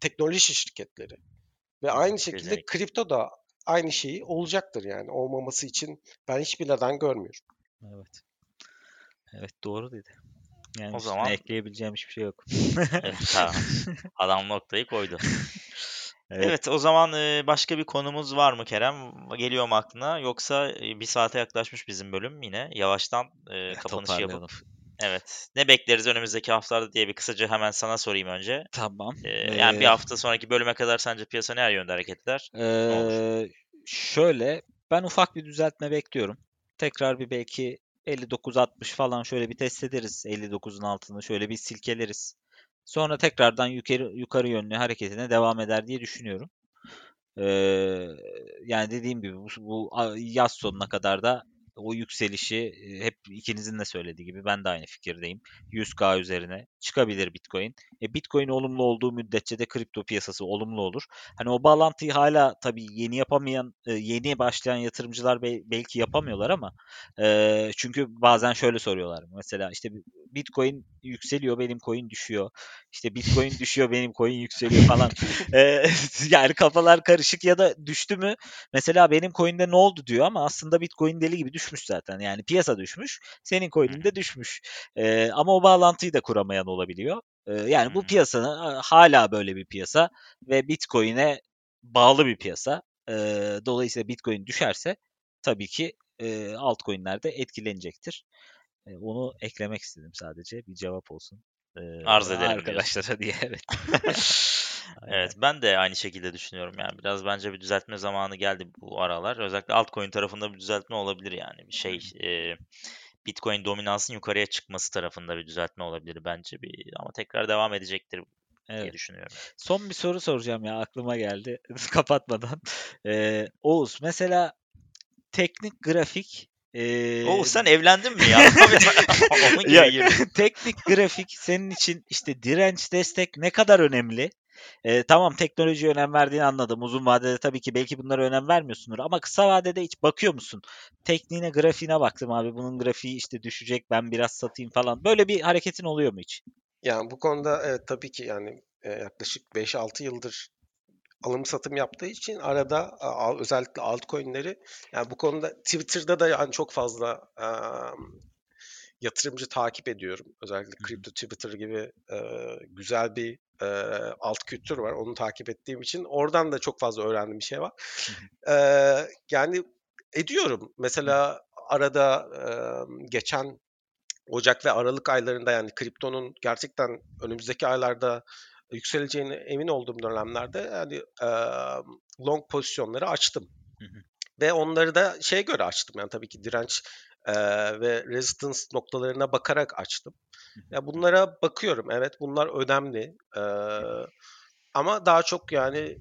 teknoloji şirketleri. Ve aynı şekilde Kesinlikle. kripto da aynı şeyi olacaktır yani. Olmaması için ben hiçbir neden görmüyorum. Evet. Evet doğru dedi. Yani O zaman- ekleyebileceğim hiçbir şey yok. Evet tamam. Adam noktayı koydu. Evet. Evet o zaman başka bir konumuz var mı Kerem? Geliyor mu aklına? Yoksa bir saate yaklaşmış bizim bölüm yine. Yavaştan e, kapanışı yapıp. Evet. Ne bekleriz önümüzdeki haftalarda diye bir kısaca hemen sana sorayım önce. Tamam. E, yani bir Ee, hafta sonraki bölüme kadar sence piyasa ne yönde hareket eder? olur? Ee, şöyle ben ufak bir düzeltme bekliyorum. Tekrar bir belki 59-60 falan şöyle bir test ederiz. 59'un altını şöyle bir silkeleriz. Sonra tekrardan yukarı yukarı yönlü hareketine devam eder diye düşünüyorum. Ee, yani dediğim gibi bu, bu yaz sonuna kadar da o yükselişi hep ikinizin de söylediği gibi ben de aynı fikirdeyim. 100k üzerine çıkabilir Bitcoin. E, Bitcoin olumlu olduğu müddetçe de kripto piyasası olumlu olur. Hani o bağlantıyı hala tabii yeni yapamayan, yeni başlayan yatırımcılar be- belki yapamıyorlar ama e, çünkü bazen şöyle soruyorlar. Mesela işte Bitcoin yükseliyor, benim coin düşüyor. İşte Bitcoin düşüyor, benim coin yükseliyor falan. e, yani kafalar karışık ya da düştü mü? Mesela benim coin'de ne oldu diyor ama aslında Bitcoin deli gibi düşmüş zaten. Yani piyasa düşmüş, senin coin'in de düşmüş. E, ama o bağlantıyı da kuramayan olabiliyor. E, yani bu piyasanın hala böyle bir piyasa ve Bitcoin'e bağlı bir piyasa. E, dolayısıyla Bitcoin düşerse tabii ki e, altcoin'ler de etkilenecektir. E, onu eklemek istedim sadece. Bir cevap olsun. E, Arz ederim Arkadaşlara diye evet. Evet ben de aynı şekilde düşünüyorum yani biraz bence bir düzeltme zamanı geldi bu aralar. Özellikle altcoin tarafında bir düzeltme olabilir yani bir şey e, Bitcoin dominansın yukarıya çıkması tarafında bir düzeltme olabilir bence bir ama tekrar devam edecektir diye Evet. düşünüyorum. Son bir soru soracağım ya aklıma geldi kapatmadan. Ee, Oğuz mesela teknik grafik ee, Oğuz sen evlendin mi ya? Onun gibi Ya, teknik grafik senin için işte direnç destek ne kadar önemli? Ee, tamam teknolojiye önem verdiğini anladım. Uzun vadede tabii ki belki bunlara önem vermiyorsundur ama kısa vadede hiç bakıyor musun? Tekniğine, grafiğine baktım abi. Bunun grafiği işte düşecek ben biraz satayım falan. Böyle bir hareketin oluyor mu hiç? Yani bu konuda evet tabii ki yani e, yaklaşık 5-6 yıldır alım satım yaptığı için arada özellikle altcoin'leri yani bu konuda Twitter'da da yani çok fazla em, yatırımcı takip ediyorum. Özellikle kripto Twitter gibi e, güzel bir e, alt kültür var. Onu takip ettiğim için oradan da çok fazla öğrendiğim bir şey var. E, yani ediyorum. Mesela arada e, geçen Ocak ve Aralık aylarında yani kriptonun gerçekten önümüzdeki aylarda yükseleceğine emin olduğum dönemlerde yani e, long pozisyonları açtım. Hı hı. Ve onları da şeye göre açtım yani tabii ki direnç e, ve resistance noktalarına bakarak açtım. Ya bunlara bakıyorum. Evet bunlar önemli. E, ama daha çok yani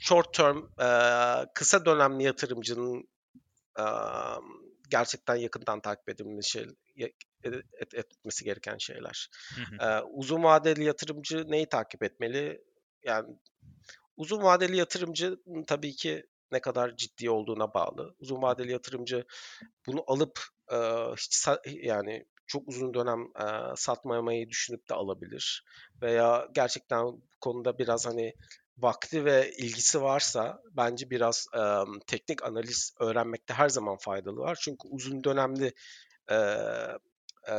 short term e, kısa dönemli yatırımcının e, gerçekten yakından takip edilmesi şey, et- et- etmesi gereken şeyler. Hı hı. Ee, uzun vadeli yatırımcı neyi takip etmeli? Yani uzun vadeli yatırımcı tabii ki ne kadar ciddi olduğuna bağlı. Uzun vadeli yatırımcı bunu alıp e, hiç yani çok uzun dönem e, satmamayı düşünüp de alabilir. Veya gerçekten bu konuda biraz hani vakti ve ilgisi varsa bence biraz e, teknik analiz öğrenmekte her zaman faydalı var. Çünkü uzun dönemli e, e,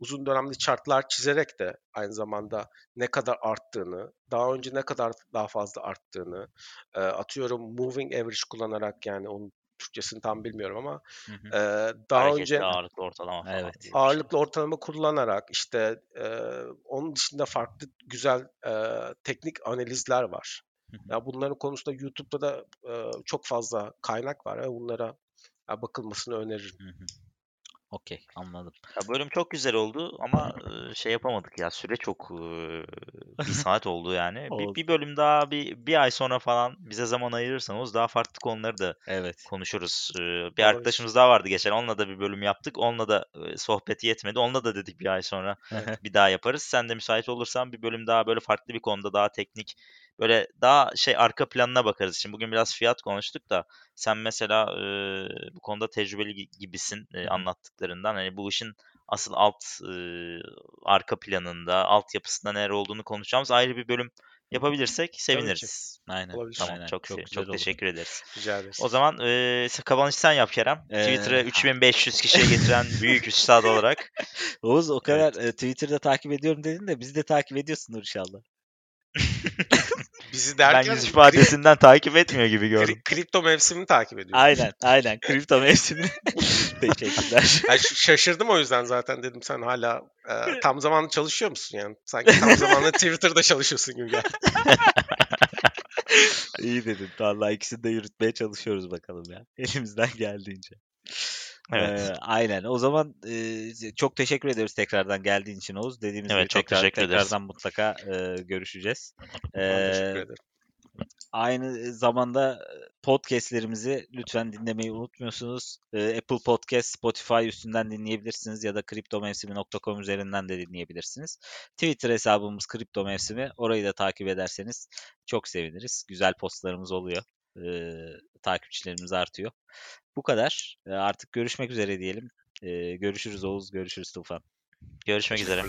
uzun dönemli chartlar çizerek de aynı zamanda ne kadar arttığını, daha önce ne kadar daha fazla arttığını, e, atıyorum moving average kullanarak yani onun Türkçesini tam bilmiyorum ama Hı hı. e, daha Hareketli önce ağırlıklı ortalama falan. Evet. şey. ağırlıklı ortalama kullanarak işte e, onun dışında farklı güzel e, teknik analizler var. Hı hı. Ya bunların konusunda YouTube'da da e, çok fazla kaynak var. ve bunlara ya, bakılmasını öneririm. Hı hı. Okey anladım. Ya bölüm çok güzel oldu ama şey yapamadık ya süre çok bir saat oldu yani. Bir, Oldu. bir bölüm daha bir, bir ay sonra falan bize zaman ayırırsanız daha farklı konuları da Evet. konuşuruz. Ee, Bir Olabilir. arkadaşımız daha vardı geçen. Onunla da bir bölüm yaptık. Onunla da e, sohbeti yetmedi. Onunla da dedik bir ay sonra bir daha yaparız. Sen de müsait olursan bir bölüm daha böyle farklı bir konuda daha teknik böyle daha şey arka planına bakarız. Şimdi bugün biraz fiyat konuştuk da sen mesela e, bu konuda tecrübeli gi- gibisin e, anlattıklarından. Hani bu işin asıl alt e, arka planında, altyapısında neler olduğunu konuşacağımız ayrı bir bölüm yapabilirsek seviniriz. Aynen. Olabilir. Tamam aynen. çok çok çok, olur. teşekkür ederiz. Rica ederiz. O zaman e, kapanış sen yap Kerem. Ee, Twitter'ı 3500 kişiye getiren büyük üstad olarak. Oğuz o kadar e, Twitter'da takip ediyorum dedin de bizi de takip ediyorsundur inşallah. Bizi ben derken yüz ifadesinden takip etmiyor gibi kri- gördüm. kripto mevsimini takip ediyorum. Aynen aynen. Kripto mevsimini. Teşekkürler. Yani şaşırdım o yüzden zaten dedim sen hala e, tam zamanlı çalışıyor musun yani? Sanki tam zamanlı Twitter'da çalışıyorsun gibi geldi. İyi dedin. Vallahi ikisini de yürütmeye çalışıyoruz bakalım ya. Elimizden geldiğince. Evet. Ee, aynen. O zaman e, çok teşekkür ediyoruz tekrardan geldiğin için Oğuz. Dediğimiz Evet, gibi çok tekrar, teşekkür ederiz. tekrardan mutlaka e, görüşeceğiz. Ben teşekkür Ee, ederim. Aynı zamanda podcastlerimizi lütfen dinlemeyi unutmuyorsunuz. Apple Podcast, Spotify üstünden dinleyebilirsiniz ya da kriptomevsimi.com üzerinden de dinleyebilirsiniz. Twitter hesabımız Kripto Mevsimi. Orayı da takip ederseniz çok seviniriz. Güzel postlarımız oluyor. Ee, takipçilerimiz artıyor. Bu kadar. Ee, artık görüşmek üzere diyelim. Ee, görüşürüz Oğuz, görüşürüz Tufan. Görüşmek üzere.